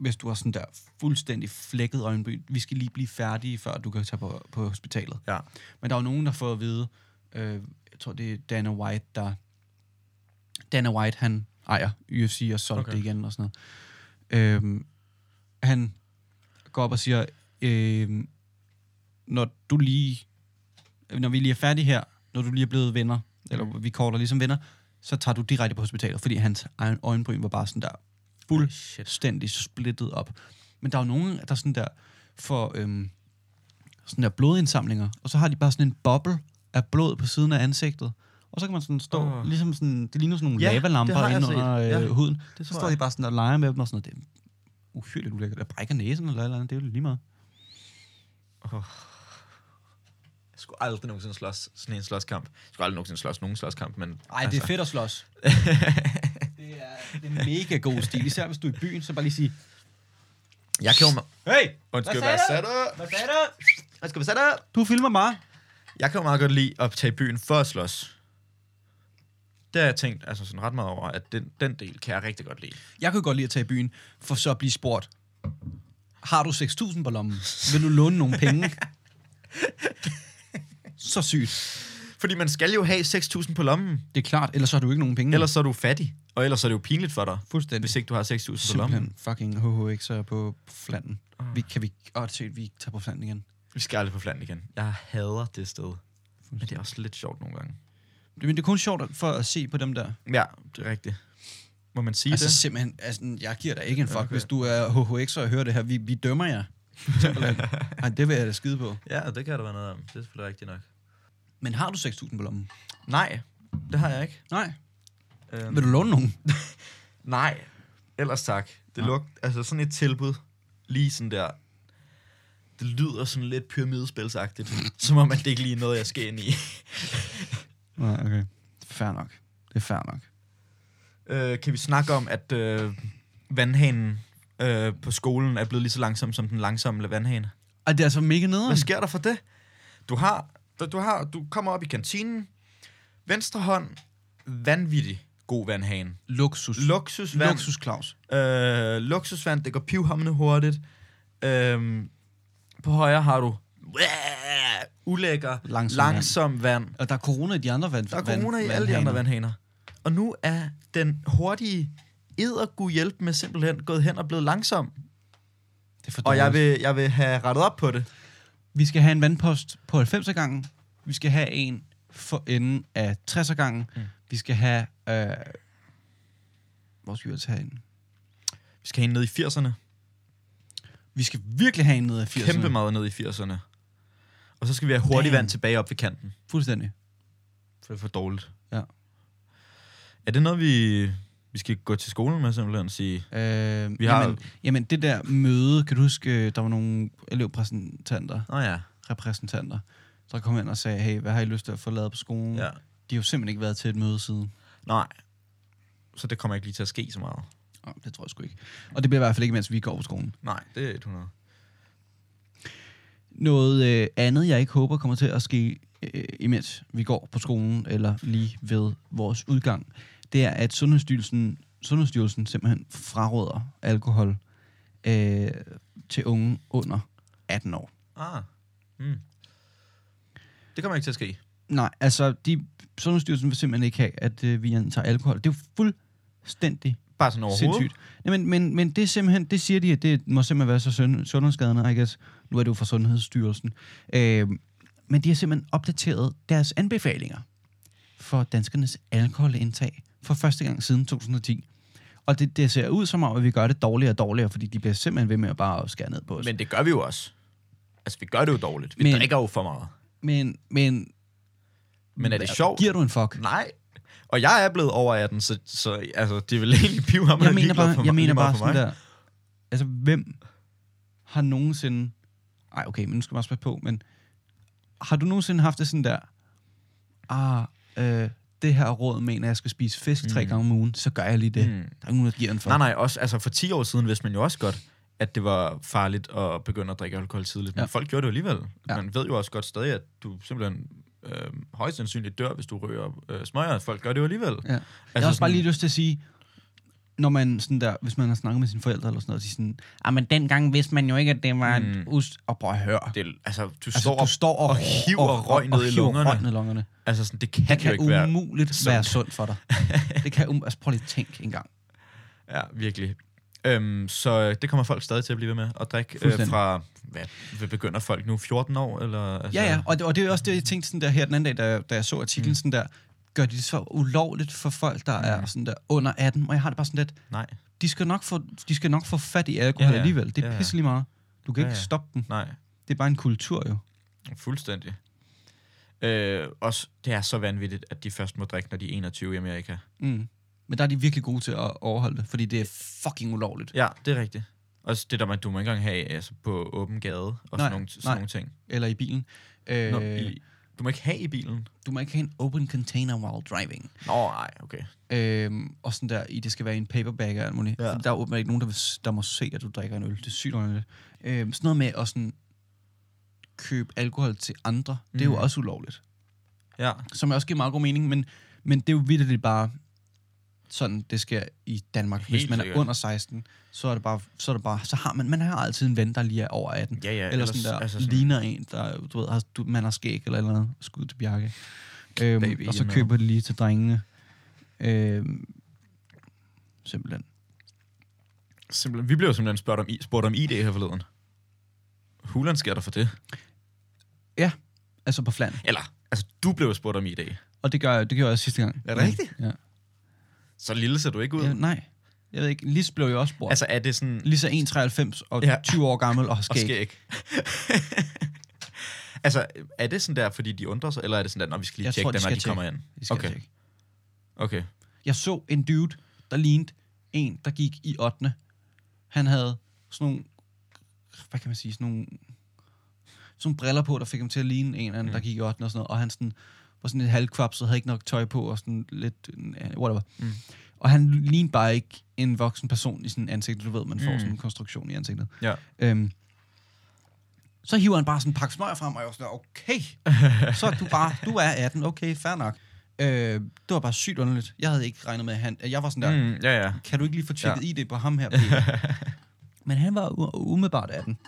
hvis du har sådan der fuldstændig flækket øjenbryn, vi skal lige blive færdige, før du kan tage på, på hospitalet. Ja. Men der er jo nogen, der får at vide, øh, jeg tror det er Dana White, der... Dana White, han ejer UFC og solgte Okay. det igen og sådan noget. Øh, han går op og siger, øh, når du lige... Når vi lige er færdige her, når du lige er blevet venner, eller vi kalder ligesom venner, så tager du direkte på hospitalet, fordi hans egen øjenbryn var bare sådan der fuldstændig splittet op. Men der er jo nogen, der sådan der får øhm, sådan der blodindsamlinger, og så har de bare sådan en boble af blod på siden af ansigtet. Og så kan man sådan stå, oh. ligesom sådan, det ligner sådan nogle Ja, lavalamper jeg inde under øh, Ja, huden. Det Så står jeg. de bare sådan og leger med dem og sådan noget. Det er uhyrligt ulækkert. Der brækker næsen eller eller andet, det er jo lige meget. Jeg skulle aldrig nogensinde slås sådan en slåskamp. Jeg skulle aldrig nogensinde slås nogen slåskamp, men... altså, Ej, det er fedt at slås. det, er, er mega god stil. Især hvis du er i byen, så bare lige sige, Jeg kan jo... hey, Undskyld, Hvad sagde du? hvad sagde du? Hvad skal vi sætte? Du filmer bare. Jeg kan jo meget godt lide at tage i byen for at slås. Det har jeg tænkt altså sådan ret meget over, at den, den del kan jeg rigtig godt lide. Jeg kan godt lide at tage i byen, for så at blive spurgt. Har du 6.000 på lommen? Vil du låne nogle penge? så sygt. Fordi man skal jo have 6.000 på lommen, Det er klart, ellers har du ikke nogen penge. ellers så er du fattig. Og ellers så er det jo pinligt for dig, fuldstændig. hvis ikke du har 6.000 på lommen. Simpelthen fucking HHX på flanden. Vi, kan vi... Åh, sygt, vi tager på flanden igen. Vi skal aldrig på flandt igen. Jeg hader det sted. Men det er også lidt sjovt nogle gange. Men det er kun sjovt for at se på dem der. Ja, det er rigtigt. Må man sige Altså det? simpelthen, altså, jeg giver dig ikke en fuck, Okay. hvis du er HHX og hører det her. Vi, vi dømmer jer. Ej, det vil jeg da skide på. Ja, det kan der være noget om. Det er selvfølgelig rigtigt nok. Men har du 6.000 på lommen? Nej, det har jeg ikke. Nej. Øhm, Vil du låne nogen? Nej, ellers tak. Det lugt, altså sådan et tilbud, lige sådan der, det lyder sådan lidt pyramidespilsagtigt, som om at det ikke lige er noget, jeg skal ind i. Nej, okay. Fair nok. Det er fair nok. øh, kan vi snakke om, at øh, vandhanen øh, på skolen er blevet lige så langsom som den langsomme vandhane? Ej, det er altså mega nederen. Hvad sker der for det? Du har, du, har, du kommer op i kantinen, venstre hånd, vanvittig god vandhane. Luksus. Luksusvand. Luksus, Claus. Øh, luksusvand, det går pivhammende hurtigt. Øh, på højre har du ulækker, Langsom langsom vand. Og der er corona i de andre vand. Der er corona i alle de andre vandhaner. Og nu er den hurtige eddergud hjælp med simpelthen gået hen og blevet langsom. Det er Og jeg vil, jeg vil have rettet op på det. Vi skal have en vandpost på 90 gangen. Vi skal have en for enden af 60 gangen. Mm. Vi skal have... Øh, hvor skal vi ellers have en? Vi skal have en ned i 80'erne. Vi skal virkelig have en ned af 80'erne. Kæmpe meget ned i 80'erne. Og så skal vi have hurtigt Damn. vand tilbage op ved kanten. Fuldstændig. For det er for dårligt. Ja. Er det noget, vi, vi skal gå til skolen med simpelthen og sige? Øh, Vi har- jamen, jamen, det der møde, kan du huske, øh, der var nogle elevrepræsentanter, Nå ja. repræsentanter, der kom ind og sagde, hey, hvad har I lyst til at få lavet på skolen? ja. De har jo simpelthen ikke været til et møde siden. Nej. Så det kommer ikke lige til at ske så meget. Oh, det tror jeg sgu ikke. Og det bliver i hvert fald ikke, mens vi går på skolen. Nej, det er 100. Noget øh, andet, jeg ikke håber kommer til at ske, øh, imens vi går på skolen, eller lige ved vores udgang, det er, at Sundhedsstyrelsen, Sundhedsstyrelsen simpelthen fraråder alkohol øh, til unge under 18 år. Ah. Mm. Det kommer ikke til at ske. Nej, altså, de, Sundhedsstyrelsen vil simpelthen ikke have, at øh, vi antager alkohol. Det er jo fuldstændig Bare sådan overhovedet. sindssygt. Nej, men, men, men det er simpelthen, det siger de, at det må simpelthen være så sund, sundhedsskadende, I guess. Nu er det jo fra Sundhedsstyrelsen. Øh, men de har simpelthen opdateret deres anbefalinger for danskernes alkoholindtag for første gang siden 2010. Og det, det ser ud som om, at vi gør det dårligere og dårligere, fordi de bliver simpelthen ved med at bare skære ned på os. Men det gør vi jo også. Altså, vi gør det jo dårligt. Vi Men- drikker jo for meget. men, men, Men er det sjovt? Giver du en fuck? Nej. Og jeg er blevet over 18, så, så altså, det er vel egentlig pivhammer, jeg mener bare, jeg mener bare sådan der, altså hvem har nogensinde, ej okay, men nu skal man også passe på, men har du nogensinde haft det sådan der, ah, øh, det her råd mener, jeg skal spise fisk tre Mm. gange om ugen, så gør jeg lige det. Mm. Der er ikke nogen, der giver en for. Nej, nej, også, altså for 10 år siden vidste man jo også godt, at det var farligt at begynde at drikke alkohol tidligt. Men Ja. folk gjorde det jo alligevel. Ja. Man ved jo også godt stadig, at du simpelthen øh, højst sandsynligt dør, hvis du rører øh, smøger. Folk gør det jo alligevel. Ja. Jeg har også bare sådan- lige lyst til at sige, når man sådan der, hvis man har snakket med sine forældre eller sådan noget, de sådan, ah, men dengang vidste man jo ikke, at det var mm. Mm. us... Og prøv at høre. Det, altså, du Altså, står, du står og, og hiver røg ned i hiver lungerne. røg ned i lungerne. altså sådan, det kan, Det jo kan ikke være. umuligt sundt. være sundt for dig. det kan um... Altså, prøv lige at tænke en gang. Ja, virkelig. Øhm, så øh, det kommer folk stadig til at blive ved med at drikke øh, fra, hvad hvad begynder folk nu, 14 år? Eller, altså, Ja, ja, og det, og det er også det, jeg tænkte sådan der her den anden dag, da, da jeg så artiklen, mm. sådan der, gør de det så ulovligt for folk, der mm. er sådan der under 18, og jeg har det bare sådan lidt, Nej, de skal nok få, de skal nok få fat i alkohol ja, Ja, alligevel. Det er Ja, ja, pisselig meget. Du kan Ja, ikke ja. stoppe dem. nej. Det er bare en kultur jo. Fuldstændig. Øh, også, det er så vanvittigt, at de først må drikke, når de er 21 i Amerika. Mm. Men der er de virkelig gode til at overholde det, fordi det er fucking ulovligt. Ja, det er rigtigt. Også det der, man, du må ikke engang have altså, på åben gade og Nej, sådan, nogle, sådan nej. nogle ting. Eller i bilen. Øh, Nå, i, du må ikke have i bilen. Du må ikke have en open container while driving. Nå, nej, okay. Øhm, og sådan der, i det skal være i en paperbag og alt muligt. Ja. Der er åbenbart ikke nogen, der, vil, der må se, at du drikker en øl. Det er sygt underligt. Øhm, sådan noget med at sådan, købe alkohol til andre, mm. det er jo Mhm. også ulovligt. Ja, Som også giver meget god mening, men, men det er jo vildt bare sådan, det sker i Danmark. Hvis Helt man er sikkert. under 16, så er det bare, så er det bare, så har man, man har altid en ven, der lige er over 18. ja, ja. eller ellers- sådan der, altså altså ligner en, der, du ved, har, du, man har skæg eller eller andet, skud til Bjarke. Øhm, Baby og så køber det lige til drengene. Øhm, simpelthen. Simpelthen, vi blev simpelthen spurgt om, spurgt om ID her forleden. Hulen sker der for det? Altså på flan. Eller, altså, du blev spurgt om ID. Og det gør det gjorde jeg sidste gang. Er det rigtigt? Ja. Så lille ser du ikke ud. ja. nej. Jeg ved ikke, Lis blev jo også spurgt. Altså, er det sådan... Lis er 1,93 og Ja. 20 år gammel og har Og skæg. skæg. altså, er det sådan der, fordi de undrer sig, eller er det sådan der, når vi skal lige Jeg tjekke tror, de dem, når de kommer ind? De skal Okay. tjekke. Okay. Jeg så en dude, der lignede en, der gik i 8. Han havde sådan nogle, hvad kan man sige, sådan nogle, sådan nogle briller på, der fik ham til at ligne en anden, mm. der gik i 8. og sådan noget. Og han sådan, var sådan lidt halvkvapset, havde ikke nok tøj på, og sådan lidt, uh, whatever. Mm. Og han lignede bare ikke en voksen person i sådan ansigtet. Du ved, man får Mm. sådan en konstruktion i ansigtet. Ja. Øhm, så hiver han bare sådan en pakke smøger frem, og jeg var sådan, okay, så er du bare, du er 18, okay, fair nok. Øh, det var bare sygt underligt. Jeg havde ikke regnet med, at han, jeg var sådan der, mm. Ja, ja. kan du ikke lige få tjekket ja. ID på ham her? Men han var umiddelbart 18.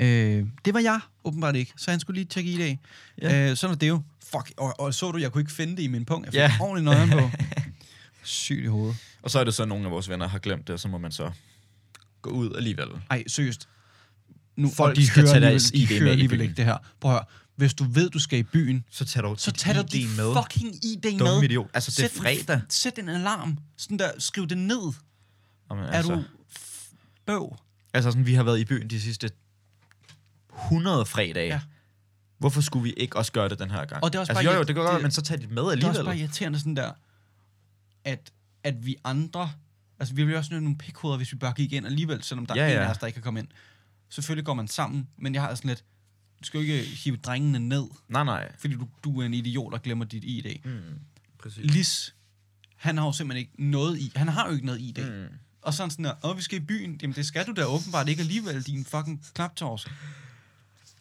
Øh, det var jeg åbenbart ikke, så han skulle lige tjekke ID. Ja. Øh, sådan er det jo. Fuck, og, og, så du, jeg kunne ikke finde det i min punkt. Jeg fik Ja. ordentligt nøjen på. Sygt i hovedet. Og så er det så, at nogle af vores venner har glemt det, og så må man så gå ud alligevel. Ej, seriøst. Nu, Folk de skal tage deres de ID hører med i alligevel ikke det her. Prøv at høre. Hvis du ved, du skal i byen, Så tager du så tag du ID med. fucking ID Dumme med. idiot. Altså, det er en- fredag. Sæt en alarm. Sådan der, skriv det ned. Jamen, Er altså, du f- bøv? Altså, sådan, vi har været i byen de sidste 100 fredage. Ja. Hvorfor skulle vi ikke også gøre det den her gang? Og det er også altså, bare jo, jo, det kan godt men så tag dit med Det er alligevel. også bare irriterende sådan der, at, at vi andre... Altså, vi bliver også nogle pikhoveder, hvis vi bare gik ind alligevel, selvom der Ja, er en ja. af os, der ikke kan komme ind. Selvfølgelig går man sammen, men jeg har sådan lidt... Du skal jo ikke hive drengene ned, Nej, nej. fordi du, du er en idiot og glemmer dit ID. Mm, præcis. Lis Han har jo simpelthen ikke noget i. Han har jo ikke noget i det. Mm. Og sådan sådan der, åh, vi skal i byen. Jamen, det skal du da åbenbart ikke alligevel, din fucking klaptors.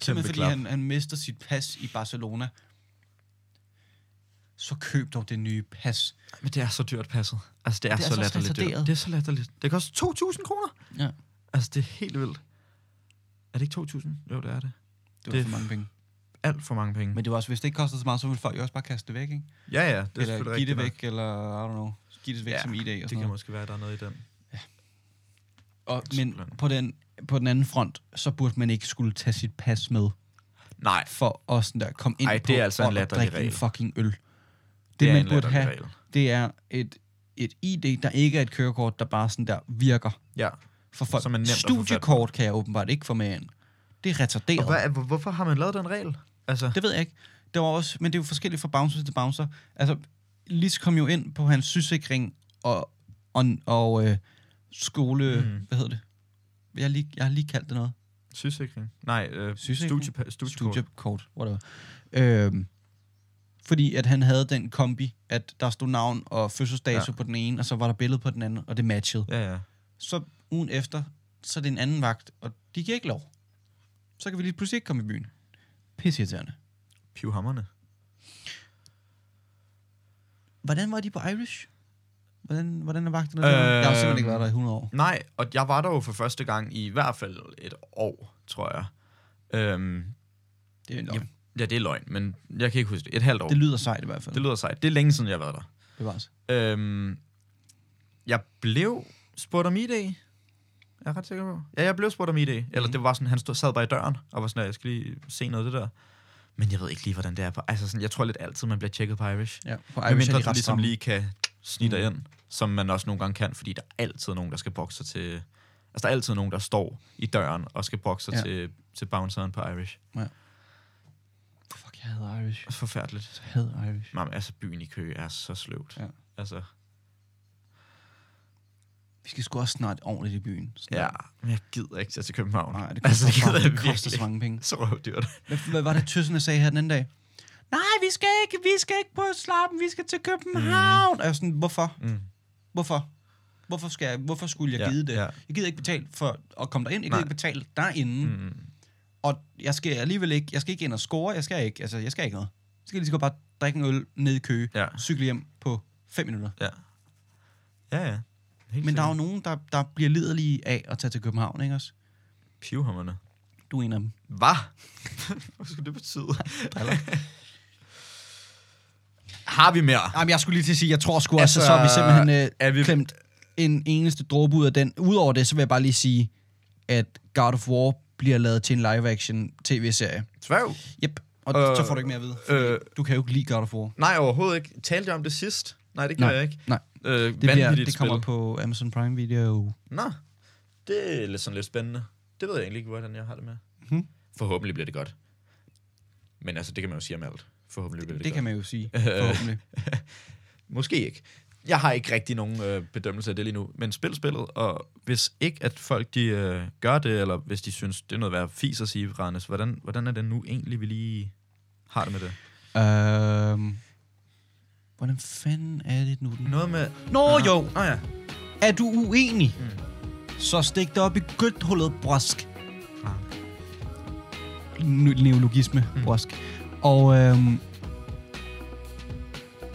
Simpelthen fordi klap. han, han mister sit pas i Barcelona. Så køb dog det nye pas. Men det er så dyrt passet. Altså, det er, Det er så så latterligt dyrt. Det er så latterligt. Det koster 2.000 kroner. Ja. Altså, det er helt vildt. Er det ikke 2.000? Jo, det er det. Det var Det- for mange penge. Alt for mange penge. Men det var også, hvis det ikke kostede så meget, så ville folk jo også bare kaste det væk, ikke? ja, ja, det er eller give det nok. væk, eller I don't know, give det væk Ja, som ID og Det sådan kan noget. måske være, at der er noget i den. Og, men på den, på den anden front, så burde man ikke skulle tage sit pas med, Nej, for at sådan der, komme ind Ej, på det er altså en og drikke en regel. fucking øl. Det, det man en burde have, regel. det er et, et ID, der ikke er et kørekort, der bare sådan der virker Ja. for folk. Som er nemt på. Studiekort kan jeg åbenbart ikke få med ind. Det er retarderet. Og hvad, er- hvor- hvorfor har man lavet den regel? Altså, Det ved jeg ikke. Det var også, men det er jo forskelligt fra bouncer til bouncer. Altså, Lis kom jo ind på hans sygesikring og, og, og øh, skole... Mm. Hvad hedder det? Jeg har lige, jeg har lige kaldt det noget. sygesikring? Nej, øh, Sygesikring? studie, studiekort. Studiekort, whatever. Øhm, fordi at han havde den kombi, at der stod navn og fødselsdato Ja. på den ene, og så var der billede på den anden, og det matchede. Ja, ja. Så ugen efter, så er det en anden vagt, og de giver ikke lov. Så kan vi lige pludselig ikke komme i byen. Pisseirriterende. Pivhammerne. Hvordan var de på Irish? Hvordan, hvordan er vagterne der? Jeg har simpelthen ikke været der i 100 år. Nej, og jeg var der jo for første gang i, i hvert fald et år, tror jeg. Øhm, Det er en løgn. ja, det er løgn, men jeg kan ikke huske det. Et halvt år. Det lyder sejt i hvert fald. det lyder sejt. Det er længe siden, jeg har været der. Det var altså. Øhm, jeg blev spurgt om ID. Jeg er ret sikker på. Ja, jeg blev spurgt om ID. Eller Mhm. det var sådan, han stod, sad bare i døren, og var sådan, jeg skal lige se noget af det der. Men jeg ved ikke lige, hvordan det er på. Altså sådan, jeg tror lidt altid, man bliver tjekket på Irish. Ja, på Men Irish er mindre de du ret ligesom lige kan dig Mm. ind, som man også nogle gange kan, fordi der er altid nogen, der skal bokse til... Altså, der er altid nogen, der står i døren og skal bokse Ja. til, til bounceren på Irish. Fuck, jeg hader Irish. Det er forfærdeligt. Jeg hader Irish. Jamen, altså, byen i Køge er så sløvt. Ja. Altså, Vi skal sgu også snart ordentligt i byen. Sådan ja, men jeg gider ikke tage til København. Nej, det altså, koster, det gider altså, jeg det koster så mange penge. Så røvdyrt. Hvad, hvad var det, tøsserne sagde her den anden dag? Nej, vi skal ikke, vi skal ikke på slappen, vi skal til København. Mm. Og jeg sådan, hvorfor? Mm. Hvorfor? Hvorfor, skal jeg, hvorfor skulle jeg Ja, give det? ja. Jeg gider ikke betale for at komme derind. Jeg gider Nej. ikke betale derinde. Mm. Mm. Og jeg skal alligevel ikke, jeg skal ikke ind og score. Jeg skal ikke, altså, jeg skal ikke noget. Jeg skal lige så godt bare drikke en øl ned i Køge. Ja. Cykle hjem på 5 minutter. Ja. Ja, ja. Helt Men der er jo nogen, der, der bliver liderlige af at tage til København, ikke også? Pivhammerne. Du er en af dem. Hvad? Hvad skulle det betyde? Har vi mere? Jamen, jeg skulle lige til at sige, jeg tror sgu Altså, også, så har vi simpelthen øh, er vi- klemt en eneste dråbe ud af den. Udover det, så vil jeg bare lige sige, at God of War bliver lavet til en live-action tv-serie. Svæv? Yep. Og Øh, så får du ikke mere at vide. fordi øh, du kan jo ikke lide God of War. Nej, overhovedet ikke. Talte jeg om det sidst? Nej, det gør Nej, jeg ikke. nej. Øh, Det, bliver, det kommer spil. på Amazon Prime Video. Nå, det er lidt sådan lidt spændende. Det ved jeg egentlig ikke, hvordan jeg har det med. Mhm. Forhåbentlig bliver det godt. Men altså, det kan man jo sige om alt. Forhåbentlig bliver det, Det godt. kan man jo sige, forhåbentlig. Måske ikke. Jeg har ikke rigtig nogen øh, bedømmelse af det lige nu, men spil spillet, og hvis ikke at folk de øh, gør det, eller hvis de synes, det er noget værd fis at sige, Rannes, hvordan, hvordan er det nu egentlig, vi lige har det med det? øhm, hvordan fanden er det nu? Noget med... Nå jo, Nå ja. er du uenig? Mm. Så stik det op i gødthullet brosk. Ah. Ne- Neologisme, Mm. mm. brosk. Og øhm,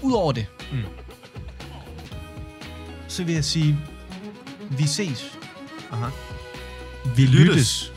udover det, Mm. så vil jeg sige, vi ses. Aha. Vi lyttes. lyttes.